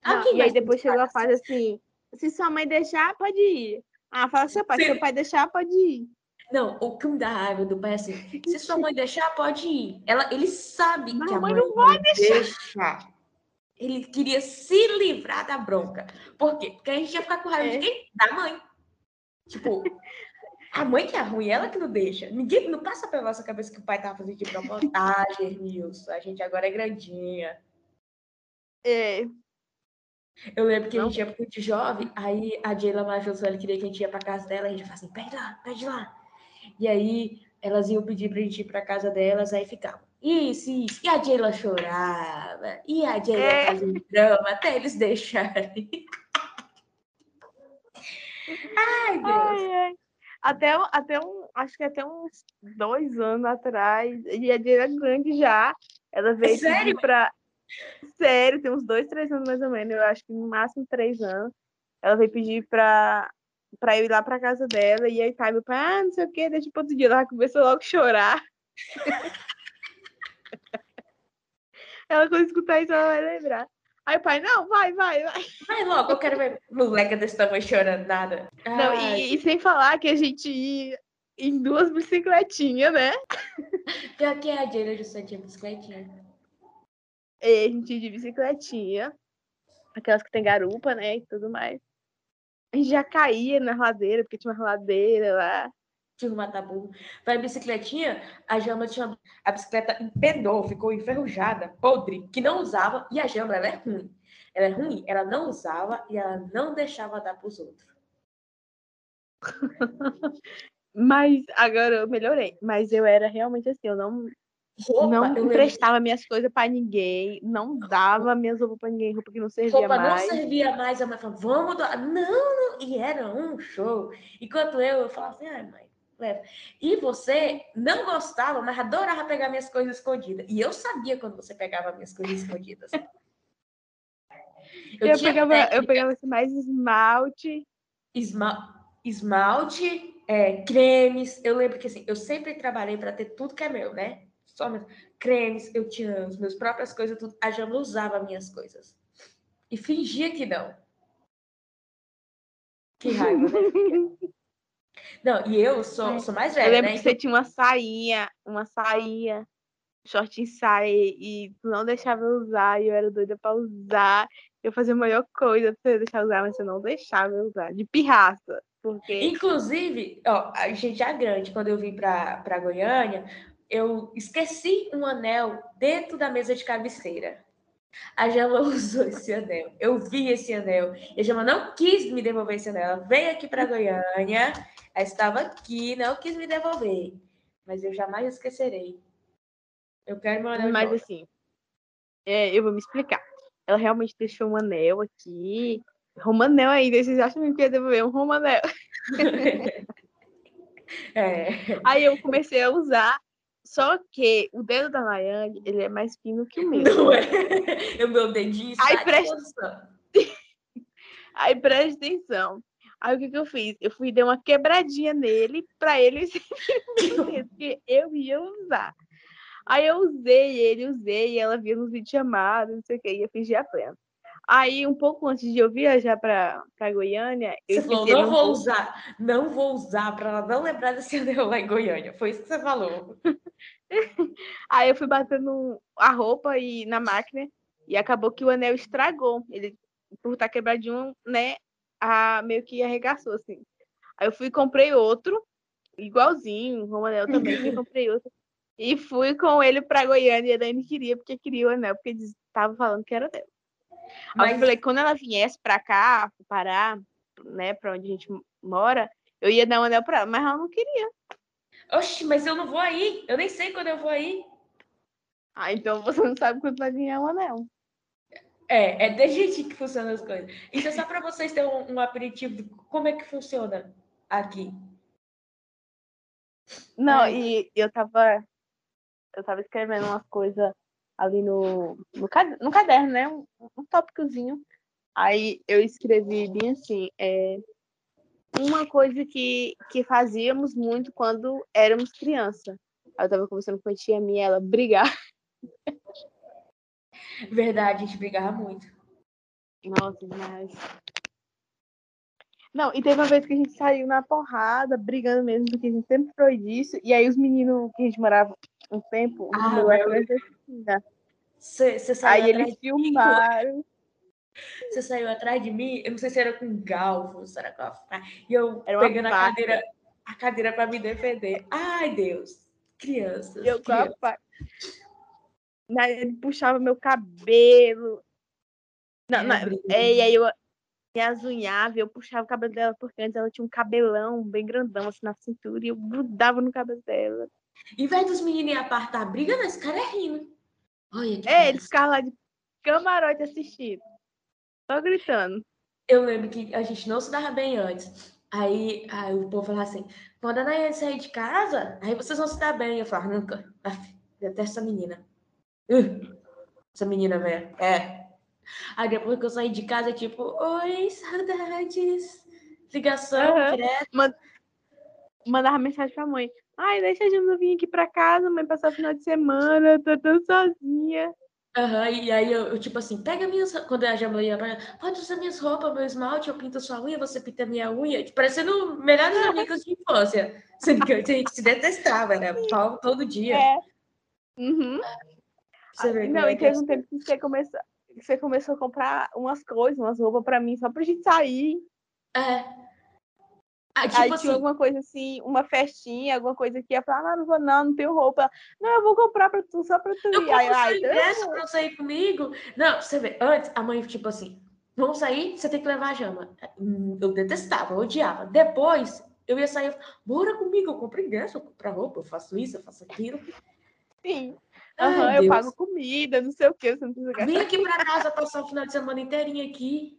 Não, e aí depois chegou a fase assim: se sua mãe deixar, pode ir. Ah, fala com seu pai, se seu pai deixar, pode ir. Não, o que me dá raiva do pai é assim: se sua mãe deixar, pode ir. Ela, ele sabe que a mãe, mãe não vai deixar. deixar. Ele queria se livrar da bronca. Por quê? Porque a gente ia ficar com raiva é. de quem? Da mãe. Tipo, a mãe que é ruim, ela que não deixa. Ninguém não passa pela nossa cabeça que o pai tava fazendo de propósito. Nilson. A gente agora é grandinha. É. Eu lembro que não. a gente ia de jovem, aí a Jayla Majoso, ela queria que a gente ia pra casa dela, a gente falava assim, pede lá, pede lá. E aí elas iam pedir pra gente ir pra casa delas, aí ficavam. Isso, isso. E a Jayla chorava. E a Jayla é. fazia um drama até eles deixarem. ai, Deus. Ai, ai. Até, até um, acho que até uns dois anos atrás, e a Jayla grande já, ela veio Sério? pra. Sério, tem uns dois, três anos mais ou menos, eu acho que no máximo três anos. Ela veio pedir pra, pra eu ir lá pra casa dela, e aí tá, meu pai, ah, não sei o que, deixa pro outro dia. Ela começou logo a chorar. Ela quando escutar isso, ela vai lembrar. Aí o pai, não, vai, vai, vai. Vai logo, eu quero ver moleca desse tamanho chorando nada. Não, e, e, sem falar que a gente ia em duas bicicletinhas, né? Pior que é a Jane só tinha bicicletinha. E a gente ia de bicicletinha. Aquelas que tem garupa, né? E tudo mais. A gente já caía na ladeira, porque tinha uma ladeira lá tinha um mataburro. Para a bicicletinha, a Jamba tinha. A bicicleta empedou, ficou enferrujada, podre, que não usava. E a Jamba, ela é ruim. Ela é ruim, ela não usava e ela não deixava dar para os outros. Mas agora eu melhorei. Mas eu era realmente assim, eu não. Roupa, não emprestava lembro. minhas coisas para ninguém, não dava minhas roupas para ninguém, roupa que não servia roupa mais. Roupa não servia mais, a mãe falava, vamos doar. Não, não, e era um show. Enquanto eu, eu falava assim, ai, mãe, leva. E você não gostava, mas adorava pegar minhas coisas escondidas. E eu sabia quando você pegava minhas coisas escondidas. Eu, eu pegava, técnica. eu pegava assim, mais esmalte. Esma, esmalte, é, cremes. Eu lembro que assim, eu sempre trabalhei para ter tudo que é meu, né? Só meus, cremes, eu tinha as minhas próprias coisas, tudo. A Jama usava minhas coisas. E fingia que não. Que raiva, né? Não, e eu sou, é. sou mais velha. Eu lembro né? que você tinha uma sainha, uma sainha, short em saia, e tu não deixava eu usar, e eu era doida pra usar. Eu fazia a maior coisa pra você deixar usar, mas você não deixava eu usar, de pirraça. Porque... Inclusive, ó, a gente já grande, quando eu vim pra Goiânia, eu esqueci um anel dentro da mesa de cabeceira. A Jama usou esse anel. Eu vi esse anel. E a Jama não quis me devolver esse anel. Ela veio aqui para Goiânia estava aqui, não quis me devolver. Mas eu jamais esquecerei. Eu quero meu anel. Mas assim, é, eu vou me explicar. Ela realmente deixou um anel aqui. Romanel ainda, vocês acham que ia devolver um Romanel? é. Aí eu comecei a usar, só que o dedo da Nayane, ele é mais fino que o meu. Não é? O meu dedinho está Aí presta... Aí presta atenção. Aí o que, que eu fiz? Eu fui dar uma quebradinha nele para ele porque eu ia usar. Aí eu usei ele, usei, e ela via nos vídeos chamados, não sei o que, ia fingir a plena. Aí, um pouco antes de eu viajar para Goiânia, eu você falou, não vou usar, não vou usar para ela não lembrar desse anel lá em Goiânia. Foi isso que você falou. Aí eu fui batendo a roupa e na máquina e acabou que o anel estragou. Ele, por estar quebradinho, né, a, meio que arregaçou, assim. Aí eu fui e comprei outro, igualzinho, o anel também, fui, comprei outro. E fui com ele para Goiânia e a Dani queria, porque queria o anel, porque estava falando que era dela. Mas... eu falei, quando ela viesse pra cá, parar, né, pra onde a gente mora, eu ia dar um anel pra ela, mas ela não queria. Oxi, mas eu não vou aí. Eu nem sei quando eu vou aí. Ah, então você não sabe quando vai ganhar um anel. É, é desse jeito que funcionam as coisas. Então, só para vocês terem um, um aperitivo de como é que funciona aqui. Não, e eu tava. Eu tava escrevendo umas coisas ali no, no, no caderno, né? Um, um tópicozinho. Aí eu escrevi bem assim, é, uma coisa que, que fazíamos muito quando éramos criança. Eu tava conversando com a tia minha, ela brigar. Verdade, a gente brigava muito. Nossa, demais. Não, e teve uma vez que a gente saiu na porrada, brigando mesmo, porque a gente sempre foi disso. E aí os meninos que a gente morava um tempo, ah, meu Você saiu Aí eles filmaram. Você saiu atrás de mim, eu não sei se era com galvo, se era com a E eu pegando a cadeira, a cadeira para me defender. Ai, Deus. Crianças. Eu crianças. com a Ele puxava meu cabelo. Não, não, é, e aí eu me azunhava, eu puxava o cabelo dela, porque antes ela tinha um cabelão bem grandão, assim, na cintura, e eu grudava no cabelo dela. Em vez dos meninos apartar a briga, esse cara é rindo. Olha é, eles ficavam lá de camarote assistindo. Só gritando. Eu lembro que a gente não se dava bem antes. Aí, aí o povo falava assim: quando a Nayane sair de casa, aí vocês vão se dar bem. Eu falava: nunca. Detesto essa menina. Uh, essa menina, velho. É. Aí depois que eu saí de casa, tipo: oi, saudades. Ligação uhum. direto. Mand... Mandava mensagem pra mãe: ai, deixa a Jana vir aqui pra casa, mãe, passar o final de semana, tô tão sozinha. Aham, e aí eu, eu, tipo assim, pega minhas. Quando a Jamila ia pra pode usar minhas roupas, meu esmalte, eu pinto sua unha, você pinta minha unha. Tipo, parecendo melhores amigas de infância. Sendo que a gente se detestava, né? Pau todo dia. É. Uhum. Você vê não, e é teve é. um tempo que você começou, você começou a comprar umas coisas, umas roupas pra mim, só pra gente sair. É. Ah, tipo aí assim, tinha alguma coisa assim, uma festinha, alguma coisa que ia falar, ah, não vou não, não tenho roupa. Não, eu vou comprar pra tu, só pra tu ir. Eu aí, ingresso pra sair comigo. Não, você vê, antes a mãe, tipo assim, vamos sair, você tem que levar a jama. Hum, eu detestava, eu odiava. Depois, eu ia sair, bora comigo, eu compro ingresso, eu compro roupa, eu faço isso, eu faço aquilo. Sim. Uhum, eu pago comida, não sei o que, você não precisa gastar. Vim aqui pra casa passar o final de semana inteirinho aqui.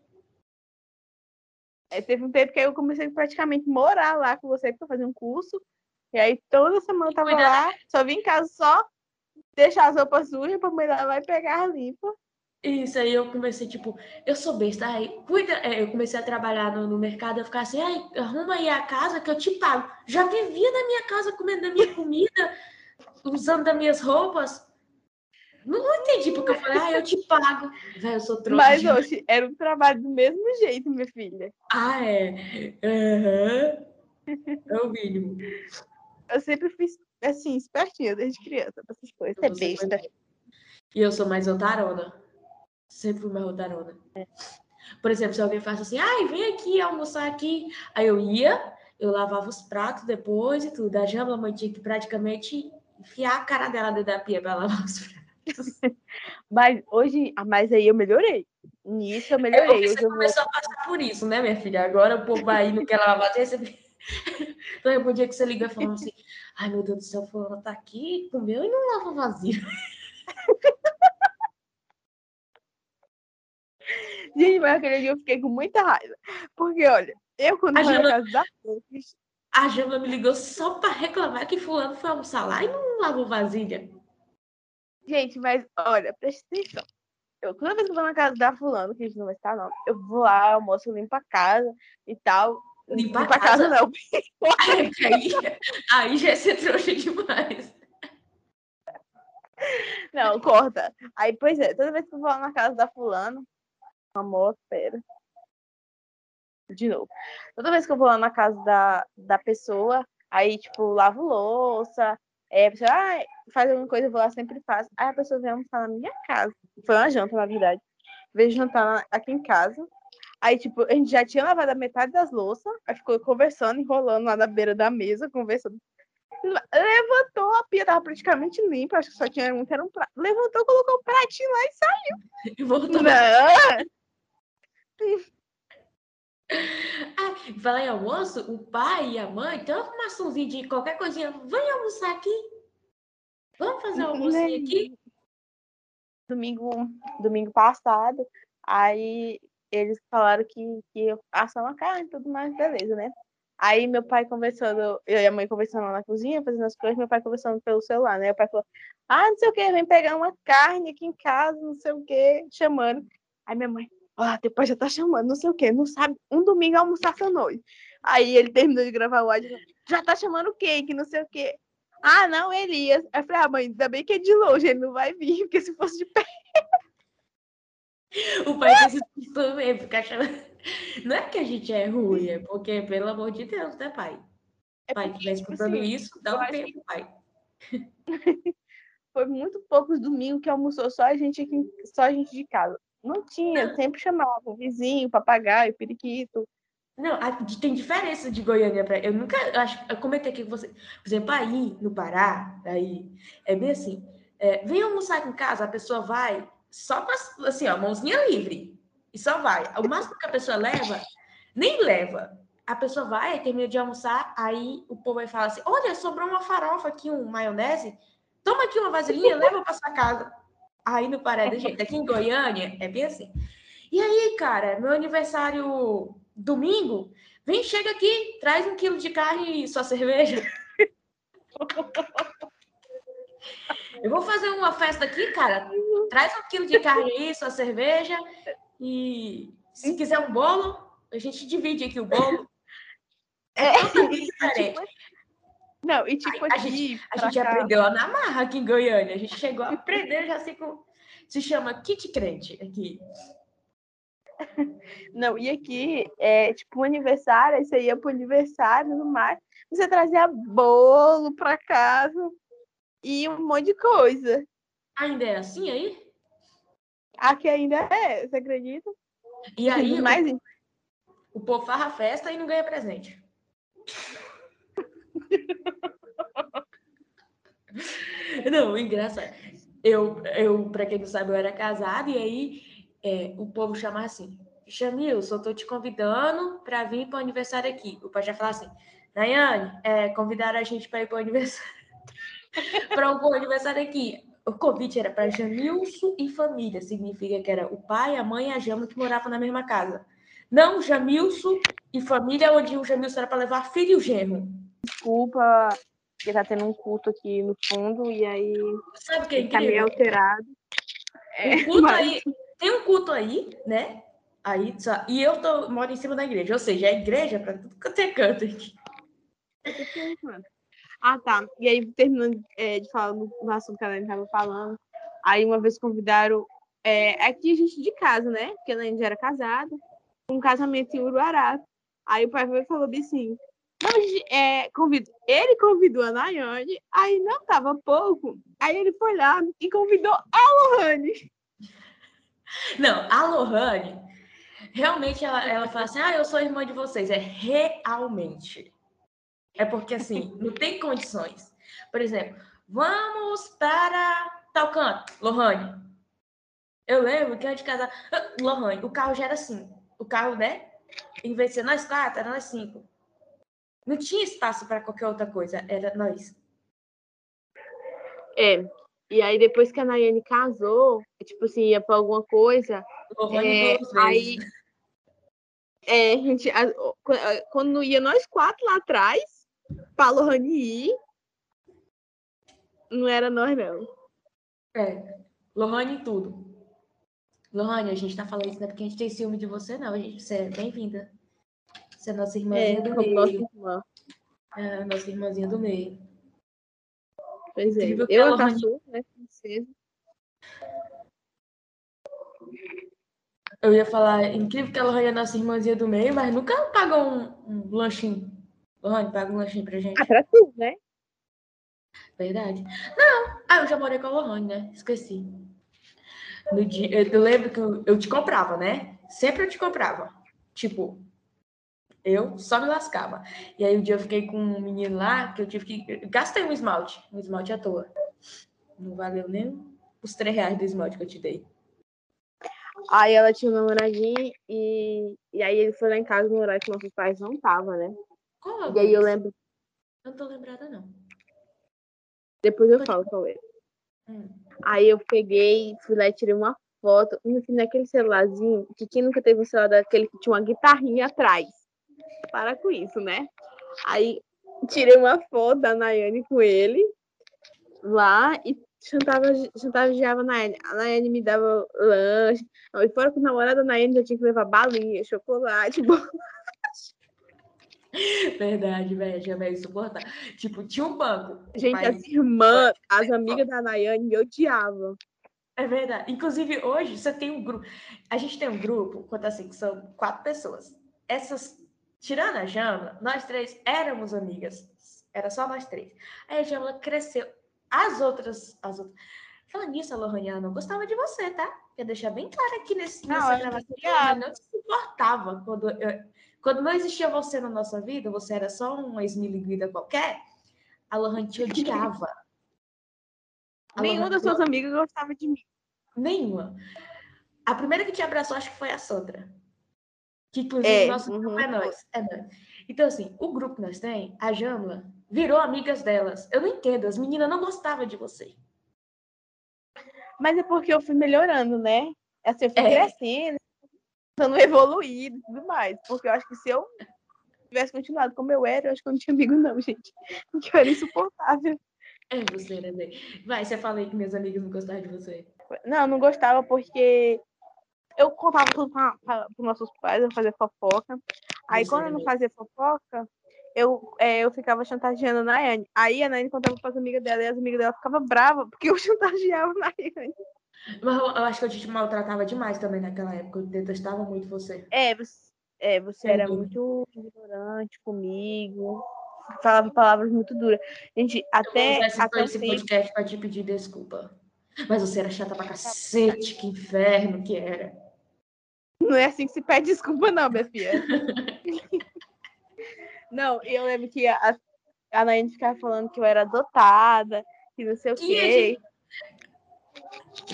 É, teve um tempo que eu comecei praticamente morar lá com você, para fazer um curso. E aí toda semana eu tava lá, só vim em casa só deixar as roupas sujas pra mãe lá e pegar a limpa. Isso, aí eu comecei, tipo, eu sou besta, aí cuida, é, eu comecei a trabalhar no, no mercado, eu ficava assim, ai, arruma aí a casa que eu te pago. Já vivia na minha casa comendo da minha comida, usando das minhas roupas. Não, não entendi, porque eu falei, ah, eu te pago. Véio, eu sou trouxa. Mas, hoje era um trabalho do mesmo jeito, minha filha. Ah, é? Uhum. É o mínimo. Eu sempre fiz, assim, espertinha desde criança, pra essas coisas. É besta. E eu sou mais otarona. Sempre fui mais otarona. É. Por exemplo, se alguém faz assim, ai, vem aqui almoçar aqui. Aí eu ia, eu lavava os pratos depois e tudo. A Jamba, a mãe tinha que praticamente enfiar a cara dela dentro da pia pra lavar os pratos. mas hoje, ah, mas aí eu melhorei. Nisso eu melhorei. É você eu começou vou... a passar por isso, né, minha filha? Agora o povo aí não quer lavar receber. Então, é um dia que você liga falando assim: ai meu Deus do céu, fulano tá aqui, comeu e não lava vazio. Gente, mas aquele dia eu fiquei com muita raiva. Porque, olha, eu quando fui Jana... casa da A Jana me ligou só para reclamar que fulano foi almoçar lá e não lavou vasilha. Gente, mas olha, presta atenção. Eu, toda vez que eu vou na casa da fulano, que a gente não vai estar, não, eu vou lá, almoço, limpo a casa e tal. Limpa a casa, não. aí, aí já é ser trouxa demais. Não, corta. Aí, pois é, toda vez que eu vou lá na casa da fulano, amor, pera. De novo. Toda vez que eu vou lá na casa da, da pessoa, aí, tipo, lavo louça, é, a pessoa, ah, faz alguma coisa, eu vou lá, sempre faço. Aí a pessoa vem almoçar na minha casa. Foi uma janta, na verdade. Veio jantar aqui em casa. Aí, tipo, a gente já tinha lavado a metade das louças, aí ficou conversando, enrolando lá na beira da mesa, conversando. Levantou, a pia tava praticamente limpa, acho que só tinha um, era um prato. Levantou, colocou o um pratinho lá e saiu. E voltou. Não. Ah, em almoço, o pai e a mãe tem uma arrumaçãozinha de qualquer coisinha. Vem almoçar aqui. Vamos fazer um almocinho aqui? Domingo, domingo passado, aí eles falaram que, que eu assar uma carne e tudo mais, beleza, né? Aí meu pai conversando, eu e a mãe conversando na cozinha, fazendo as coisas, meu pai conversando pelo celular, né? O pai falou, ah, não sei o que, vem pegar uma carne aqui em casa, não sei o que, chamando. Aí minha mãe, ah, depois já tá chamando, não sei o que, não sabe, um domingo almoçar essa noite. Aí ele terminou de gravar o áudio, já tá chamando cake, não sei o que. Ah, não, Elias. Aí eu falei, ah, mãe, ainda bem que é de longe, ele não vai vir, porque se fosse de perto. O pai desse também ficar chamando. Não é que a gente é ruim, é porque, pelo amor de Deus, né, pai? É pai, estiver tipo escutando assim, isso, dá um tempo, que... pai. Foi muito poucos domingos que almoçou só a gente aqui, só a gente de casa. Não tinha, não. sempre chamava o vizinho, papagaio, periquito. Não, tem diferença de Goiânia para. Eu nunca. Eu acho, eu comentei aqui com você. Por exemplo, aí no Pará, aí, é bem assim. É, vem almoçar aqui em casa, a pessoa vai só com assim, ó, mãozinha livre. E só vai. O máximo que a pessoa leva, nem leva. A pessoa vai, termina de almoçar, aí o povo vai falar assim: olha, sobrou uma farofa aqui, um maionese. Toma aqui uma vasilhinha, leva para sua casa. Aí no Paré gente. Aqui em Goiânia é bem assim. E aí, cara, meu aniversário domingo, vem, chega aqui, traz um quilo de carne e sua cerveja. Eu vou fazer uma festa aqui, cara. Traz um quilo de carne aí, sua cerveja. E se quiser um bolo, a gente divide aqui o bolo. É, é totalmente diferente. Tipo, não, e tipo a, a gente, a gente aprendeu na marra aqui em Goiânia. A gente chegou a aprender já assim com. Se chama kit crente aqui. Não, e aqui é tipo um aniversário, aí você ia pro aniversário no mar, você trazia bolo pra casa e um monte de coisa. Ainda é assim aí? Aqui ainda é, você acredita? E aí, mais... o, o povo farra festa e não ganha presente. não, engraçado. Eu, eu, para quem não sabe, eu era casada e aí é, o povo chama assim: Jamilson, eu tô te convidando para vir para o aniversário aqui. O pai já fala assim: Nayane, é, convidaram a gente para ir para o aniversário. para o aniversário aqui. O convite era para Jamilson e família, significa que era o pai, a mãe e a Jama que moravam na mesma casa. Não Jamilson e família, onde o Jamilson era para levar filho e o genro. Desculpa, porque tá tendo um culto aqui no fundo e aí. Sabe o que é incrível? Tá meio alterado. É, culto mas... aí, tem um culto aí, né? Aí, só, e eu tô, moro em cima da igreja, ou seja, a igreja para tudo quanto é canto aqui. Ah, tá. E aí, terminando é, de falar no assunto que a Elaine estava falando, aí uma vez convidaram. É, aqui a gente de casa, né? Porque a Elaine já era casada, um casamento em Uruará. Aí o pai falou assim: é, convido, ele convidou a Nayane, aí não tava pouco, aí ele foi lá e convidou a Lohane. Não, a Lohane, realmente ela, ela fala assim: ah, eu sou irmã de vocês. É realmente. É porque, assim, não tem condições. Por exemplo, vamos para tal canto, Lohane. Eu lembro que antes de casar, ah, Lohane, o carro já era assim. O carro, né? Em vez de ser nós quatro, era nós cinco. Não tinha espaço para qualquer outra coisa, era nós. É. E aí, depois que a Nayane casou, tipo assim, ia para alguma coisa. Lohane é, aí. É, a gente, a, quando ia nós quatro lá atrás, Paulo Rani não era nós, não. É, Lohane tudo. Lohane, a gente tá falando isso não é porque a gente tem ciúme de você, não. A gente, você é bem-vinda. Você é nossa irmãzinha é, do meio. Nossa irmã. É, nossa irmãzinha do meio. Pois é. Eu, a caçula, né? Princesa. Eu ia falar, incrível que ela arranha nossa irmãzinha do meio, mas nunca pagou um, um lanchinho. Lohane, paga um lanchinho pra gente. Ah, pra tu, né? Verdade. Não, ah, eu já morei com a Lohane, né? Esqueci. No dia, eu, eu lembro que eu, eu te comprava, né? Sempre eu te comprava. Tipo, eu só me lascava. E aí um dia eu fiquei com um menino lá que eu tive que. eu gastei um esmalte, um esmalte à toa. Não valeu nem os três reais do esmalte que eu te dei. Aí ela tinha um namoradinho e, e aí ele foi lá em casa no horário que nossos pais não estavam, né? Qual E aí eu lembro, Eu não tô lembrada, não. depois eu falo qual é. Hum. Aí eu peguei, fui lá e tirei uma foto. Naquele celularzinho, que quem nunca teve um celular daquele que tinha uma guitarrinha atrás. Para com isso, né? Aí tirei uma foto da Nayane com ele lá e chantageava a Nayane. A Nayane me dava lanche. E fora com o namorado da Nayane já tinha que levar balinha, chocolate. bom. Verdade, velho, já vai suportar. Tipo, tinha um banco. Gente, mas- as irmãs, as amigas da Nayane me odiavam. É verdade. Inclusive, hoje você tem um grupo. A gente tem um grupo, quanto assim, que são quatro pessoas. Essas, tirando a Jamla, nós três éramos amigas. Era só nós três. Aí a Jamla cresceu. As outras. As outras... Falando nisso, a Lohane, ela não gostava de você, tá? Quer deixar bem claro aqui nesse, Não, nessa gravação. não Ela não se importava quando, eu- quando não existia você na nossa vida, você era só uma esmilinguida qualquer, a Lohane te odiava. A Nenhuma das suas amigas gostava de mim. Nenhuma. A primeira que te abraçou, acho que foi a Sandra. Que inclusive É, nosso grupo uhum. é nós. É nós. Então, assim, o grupo que nós tem, a Jamla, virou amigas delas. Eu não entendo, as meninas não gostavam de você. Mas é porque eu fui melhorando, né? Assim, eu fui É. crescendo, tentando evoluir e tudo mais. Porque eu acho que se eu tivesse continuado como eu era, eu acho que eu não tinha amigo, não, gente. Porque eu era insuportável. É você, né? Vai, você fala aí que minhas amigas não gostavam de você. Não, eu não gostava porque eu contava tudo para os nossos pais, eu fazia fofoca. Aí quando eu não fazia fofoca, eu, é, eu ficava chantageando a Nayane. Aí a Nayane contava para as amigas dela e as amigas dela ficavam bravas porque eu chantageava a Nayane. Mas eu, eu acho que eu te maltratava demais também naquela época. Eu detestava muito você. É, você, é, você era muito ignorante comigo, falava palavras muito duras. Gente, Eu até, esse, até esse tempo, podcast pra te pedir desculpa. Mas você era chata pra cacete, que inferno que era. Não é assim que se pede desculpa, não, minha filha. não, e eu lembro que a, a Naine ficava falando que eu era adotada, que não sei o E a quê.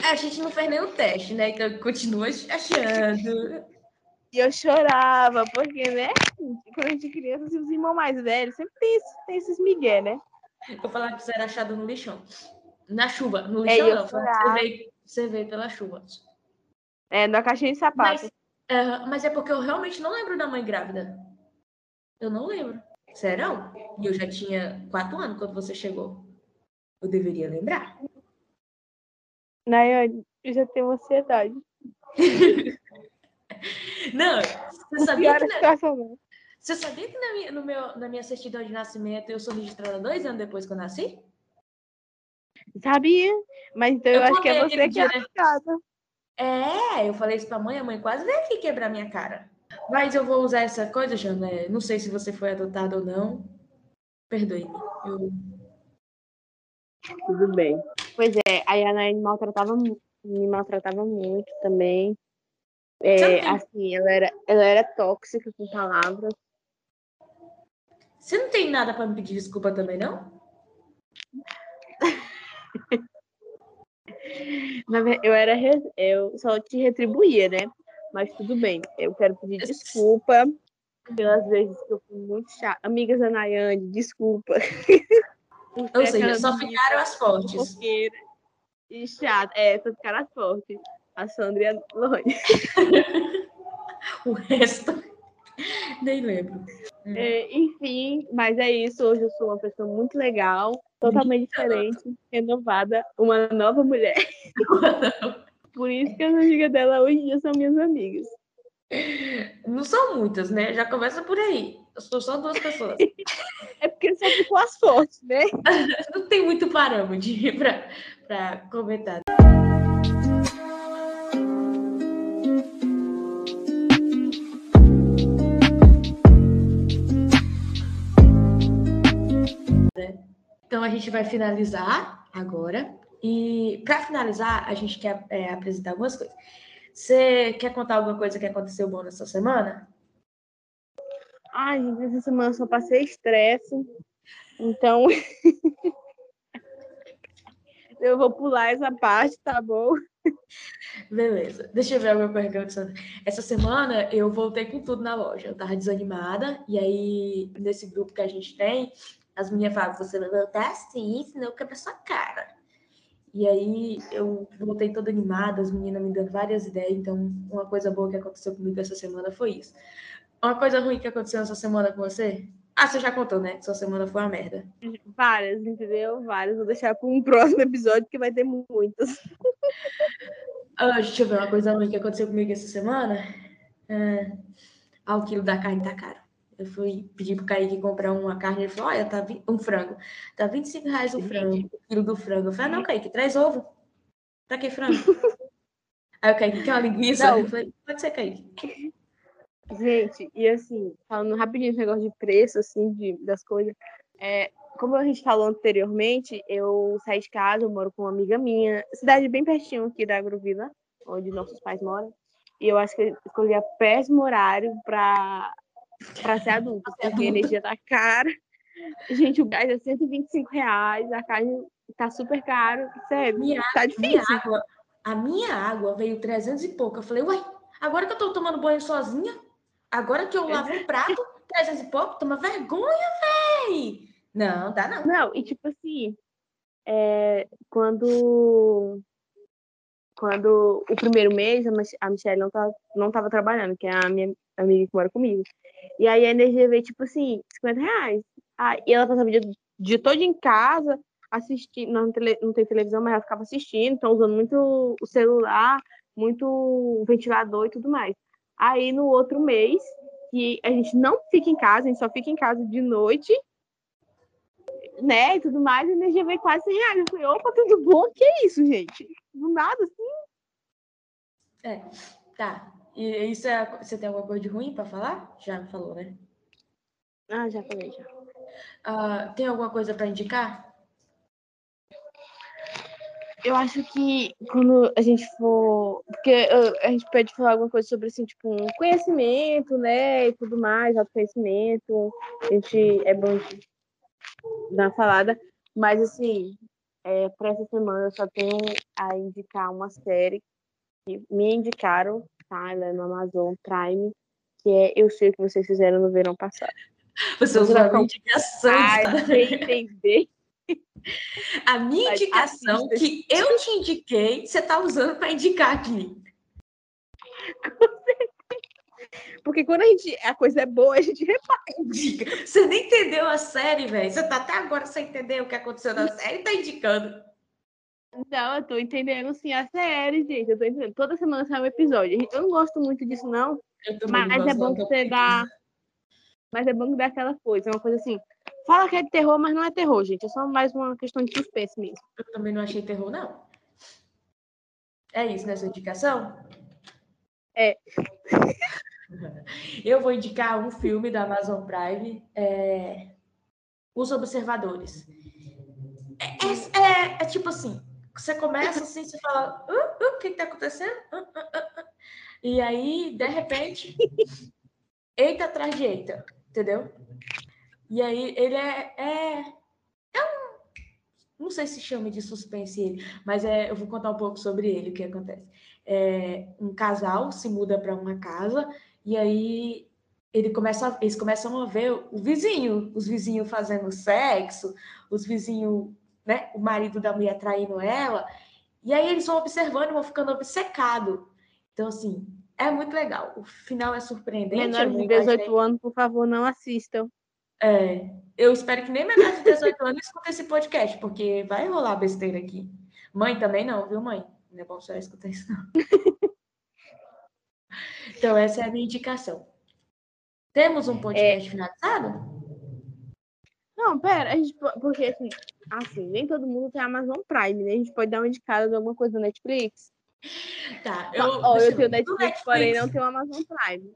É, a gente não fez nenhum teste, né? Então continua achando. E eu chorava, porque, né? Quando a gente é criança, assim, os irmãos mais velhos sempre tem, tem esses migué, né? Eu falava que você era achado no lixão. Na chuva. No É, lixão eu não. Você veio, você veio pela chuva. É, na caixinha de sapato. Mas, é, mas é porque eu realmente não lembro da mãe grávida. Eu não lembro. Sério? E eu já tinha quatro anos quando você chegou. Eu deveria lembrar. Nayane, eu já tenho ansiedade. Não, você sabia que, na, não. você sabia que na, minha, no meu, na minha certidão de nascimento eu sou registrada dois anos depois que eu nasci? Sabia? Mas então eu, Eu acho que é você que é né? É, eu falei isso pra mãe, a mãe quase veio aqui quebrar minha cara. Mas eu vou usar essa coisa, Jana. é, Não sei se você foi adotada ou não. Perdoe-me. Eu... Tudo bem. Pois é, aí a Nayane maltratava, mu- me maltratava muito também. É, assim, ela era, ela era tóxica com palavras. Você não tem nada pra me pedir desculpa também, não? Na ver- Eu era eu só te retribuía, né? Mas tudo bem. Eu quero pedir desculpa pelas vezes que eu fui muito chata. Amigas da Nayane, desculpa. Ou seja, só ficaram as fortes. e chata. É, só ficaram as fortes. A Sandra e a Lone. O resto, nem lembro. É, enfim, mas é isso. Hoje eu sou uma pessoa muito legal, totalmente diferente, renovada, uma nova mulher. Por isso que as amigas dela hoje em dia são minhas amigas. Não são muitas, né? Já começa por aí. Eu sou só duas pessoas. É porque só ficou as fotos, né? Não tem muito parâmetro para comentar. Então a gente vai finalizar agora. E para finalizar, a gente quer é, apresentar algumas coisas. Você quer contar alguma coisa que aconteceu bom nessa semana? Ai, gente, essa semana eu só passei estresse. Então. eu vou pular essa parte, tá bom? Beleza. Deixa eu ver alguma coisa que aconteceu. Essa semana eu voltei com tudo na loja. Eu tava desanimada. E aí, nesse grupo que a gente tem, as meninas falavam: você vai voltar assim, senão quebra sua cara. E aí eu voltei toda animada, as meninas me dando várias ideias. Então, uma coisa boa que aconteceu comigo essa semana foi isso. Uma coisa ruim que aconteceu essa semana com você? Ah, você já contou, né? Sua semana foi uma merda. Várias, entendeu? Várias. Vou deixar para um próximo episódio que vai ter muitas. ah, deixa eu ver uma coisa ruim que aconteceu comigo essa semana. É... Ah, o quilo da carne tá caro. Eu fui pedir pro Kaique comprar uma carne, ele falou, olha, tá vi... um frango. Tá 25 reais o frango, o quilo do frango. Eu falei, ah, não, Kaique, traz ovo. Pra que frango? Aí o Kaique quer uma linguiça. Não. Eu falei, pode ser, Kaique. Gente, e assim, falando rapidinho esse negócio de preço, assim, de, das coisas, é, como a gente falou anteriormente, eu saí de casa, eu moro com uma amiga minha, cidade bem pertinho aqui da Agrovila, onde nossos pais moram, e eu acho que eu escolhi a péssimo horário para ser adulto, porque a energia tá cara. Gente, o gás é 125 reais, a carne tá super caro, sério, minha, tá difícil. Minha água, a minha água veio 300 e pouco. Eu falei, uai, agora que eu tô tomando banho sozinha, Agora que eu lavo um prato, 300 e pouco, toma vergonha, véi! Não, dá não. Não, e tipo assim, é, quando quando o primeiro mês a Michelle não tava, não tava trabalhando, que é a minha amiga que mora comigo. E aí a energia veio, tipo assim, 50 reais. Ah, e ela passava o dia, dia todo em casa, assistindo, não, não tem televisão, mas ela ficava assistindo, então usando muito o celular, muito ventilador e tudo mais. Aí no outro mês, que a gente não fica em casa, a gente só fica em casa de noite, né? E tudo mais, a energia veio quase 100 reais. Eu falei, opa, tudo bom? Que isso, gente? Do nada, assim. É, tá. E isso é. Você tem alguma coisa de ruim para falar? Já falou, né? Ah, já falei, já. Uh, tem alguma coisa para indicar? eu acho que quando a gente for. Porque a gente pode falar alguma coisa sobre assim, tipo, um conhecimento, né? E tudo mais, autoconhecimento. A gente é bom dar uma falada. Mas assim, é, para essa semana eu só tenho a indicar uma série que me indicaram, tá? Ela é no Amazon Prime, que é Eu Sei o que vocês fizeram no verão passado. Você usou a indicação. Ai, entender. A minha indicação que eu te indiquei, você está usando para indicar aqui. Porque quando a gente a coisa é boa, a gente repara. Você nem entendeu a série, velho. Você tá até agora sem entender o que aconteceu na série e tá indicando. Não, eu tô entendendo sim a série, gente. Eu tô entendendo. Toda semana sai um episódio. Eu não gosto muito disso, não. Mas é bom que você dá. Mas é bom que dá aquela coisa. É uma coisa assim. Fala que é de terror, mas não é terror, gente. É só mais uma questão de suspense mesmo. Eu também não achei terror, não. É isso nessa indicação? É. Eu vou indicar um filme da Amazon Prime, é... Os Observadores. É, é, é, é, tipo assim, você começa assim, você fala, uh, uh, o que está acontecendo? Uh, e aí, de repente, eita atrás de eita, entendeu? E aí ele é, é, é um. Não sei se chama de suspense ele, mas é, eu vou contar um pouco sobre ele, o que acontece. É, um casal se muda para uma casa e aí ele começa, eles começam a ver o vizinho, os vizinhos fazendo sexo, os vizinhos, né, o marido da mulher traindo ela, e aí eles vão observando e vão ficando obcecados. Então, assim, é muito legal. O final é surpreendente. Menores de 18 anos, por favor, não assistam. É, eu espero que nem menor de 18 anos escute esse podcast, porque vai rolar besteira aqui. Mãe também não, viu, mãe? Não é bom só escutar isso, não. Então, essa é a minha indicação. Temos um podcast é... finalizado? Não, pera, a gente, porque assim, assim, nem todo mundo tem Amazon Prime, né? A gente pode dar uma indicada de alguma coisa na Netflix. Tá, eu, oh, eu tenho Netflix, Netflix, porém não tenho Amazon Prime.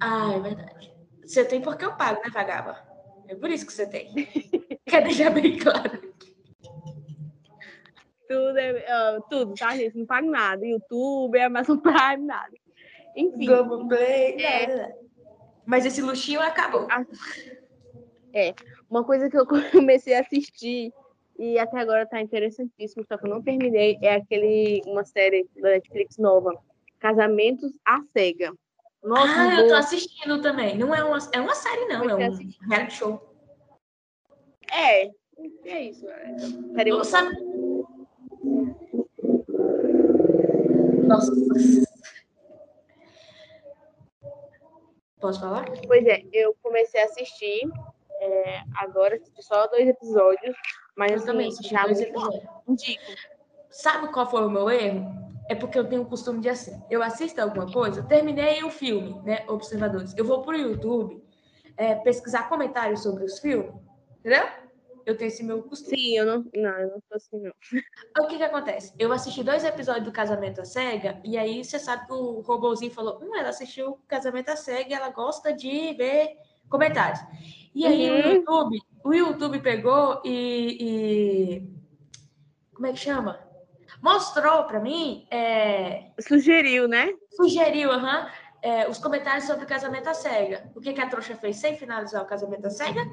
Ah, é verdade. Você tem porque eu pago, né, Vagaba? É por isso que você tem. Quer deixar bem claro. Tudo, é, uh, tudo, tá, gente? Não pago nada. YouTube, Amazon Prime, nada. Enfim. Globoplay. É. Mas esse luxinho acabou. É. Uma coisa que eu comecei a assistir e até agora tá interessantíssimo, só que eu não terminei, é aquele, uma série da Netflix nova, Casamentos à Cega. Nossa, ah, eu tô assistindo também. Não é uma, é uma série, não, é um reality show. É, é isso. É. Nossa. Nossa. Posso falar? Pois é, eu comecei a assistir é, agora assisti só dois episódios, mas eu assim, também assisti dois episódios. Indico. Sabe qual foi o meu erro? É porque eu tenho o costume de assim, eu assisto alguma coisa, terminei o filme, né, Observadores. Eu vou pro YouTube é, pesquisar comentários sobre os filmes, entendeu? Eu tenho esse meu costume. Sim, eu não, não, eu não sou assim, não. O que que acontece? Eu assisti dois episódios do Casamento à Cega, e aí você sabe que o robôzinho falou, hum, ela assistiu Casamento à Cega e ela gosta de ver comentários. E aí uhum. o YouTube, o YouTube pegou e, e, como é que chama? Mostrou para mim. É... Sugeriu, né? Sugeriu, aham. Uhum, é, os comentários sobre o casamento à cega. O que, que a trouxa fez sem finalizar o casamento à cega?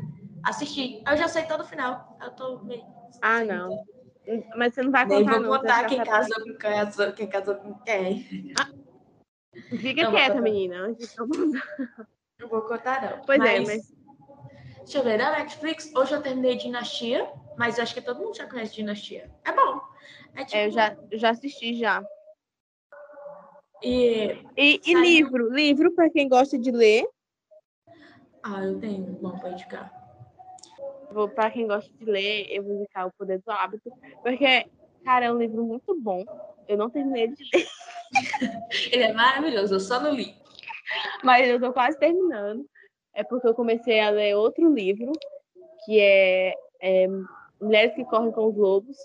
Assisti. Eu já sei todo o final. Eu tô meio. Ah, não. Mas você não vai contar, Nem vou contar quem casou com quem, quem casou com quem. Ah, fica não, quieta, menina. Não vou contar, não. Pois é, mas... é, mas Deixa eu ver, da Netflix, hoje eu terminei Dinastia, mas eu acho que todo mundo já conhece Dinastia. É bom. É, tipo... é eu já, já assisti já. E, e, e livro? Livro para quem gosta de ler. Ah, eu tenho um bom para indicar. Para quem gosta de ler, eu vou indicar O Poder do Hábito, porque, cara, é um livro muito bom. Eu não terminei de ler. Ele é maravilhoso, eu só não li. Mas eu tô quase terminando é porque eu comecei a ler outro livro, que é, é Mulheres que Correm com os Lobos.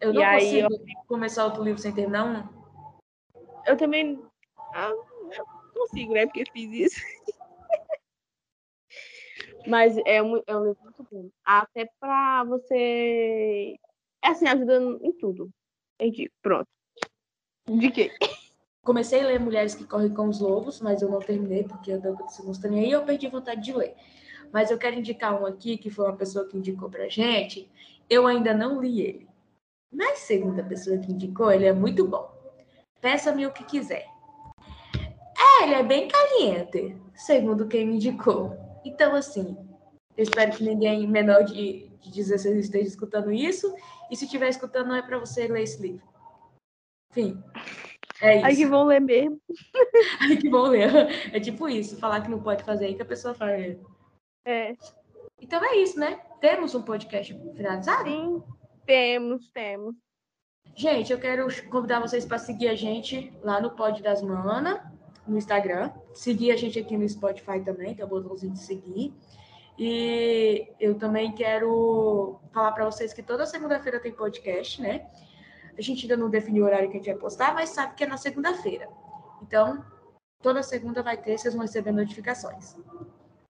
Eu não e consigo aí eu... começar outro livro sem terminar um. Eu também ah, eu consigo, né? Porque fiz isso. Mas é um, é um livro muito bom. Até para você. É assim, ajuda em tudo. Entendi. Pronto. Indiquei. Comecei a ler Mulheres que Correm com os Lobos, mas eu não terminei porque eu não também aí eu perdi vontade de ler. Mas eu quero indicar um aqui que foi uma pessoa que indicou pra gente. Eu ainda não li ele. Mas segunda pessoa que indicou, ele é muito bom. Peça-me o que quiser. É, ele é bem caliente, segundo quem me indicou. Então, assim, eu espero que ninguém menor de, de 16 esteja escutando isso. E se estiver escutando, não é para você ler esse livro. Enfim. É isso. Ai, que vão ler mesmo. Ai, que vão ler. É tipo isso, falar que não pode fazer aí que a pessoa faz. É. Então é isso, né? Temos um podcast finalizado? Sim, temos, temos. Gente, eu quero convidar vocês para seguir a gente lá no Pod das Mana, no Instagram. Seguir a gente aqui no Spotify também, tem o botãozinho de seguir. E eu também quero falar para vocês que toda segunda-feira tem podcast, né? A gente ainda não definiu o horário que a gente vai postar, mas sabe que é na segunda-feira. Então, toda segunda vai ter, vocês vão receber notificações.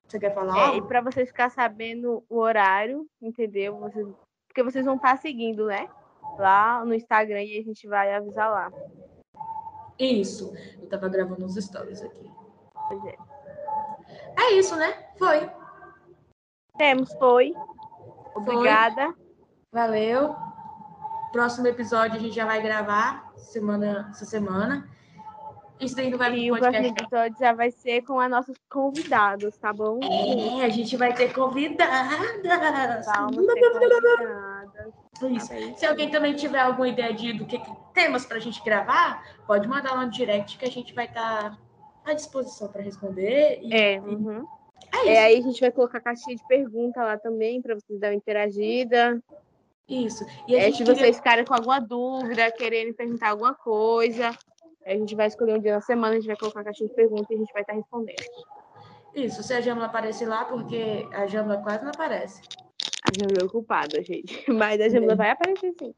Você quer falar? É, e para vocês ficar sabendo o horário, entendeu? Vocês, porque vocês vão estar seguindo, né? Lá no Instagram e a gente vai avisar lá. Isso. Eu tava gravando uns stories aqui. Pois é. É isso, né? Foi. Temos, foi. Obrigada. Foi. Valeu. Próximo episódio a gente já vai gravar semana, essa semana. Isso daí não vai E o próximo episódio já vai ser com as nossas convidadas, tá bom? É, a gente vai ter convidadas. Vamos ter convidadas. Isso. Ah, Se alguém também tiver alguma ideia de do que, que temas para a gente gravar, pode mandar lá no direct que a gente vai estar tá à disposição para responder. E, é, uhum. é, é isso. é, aí a gente vai colocar a caixinha de pergunta lá também para vocês darem uma interagida. Isso. E é, se queria... vocês ficarem com alguma dúvida, quererem perguntar alguma coisa, a gente vai escolher um dia na semana, a gente vai colocar a caixinha de pergunta e a gente vai estar tá respondendo. Isso, se a Jamla aparecer lá, porque a Jamla quase não aparece. A Jamila ocupada, gente. Mas a Jamila vai aparecer sim.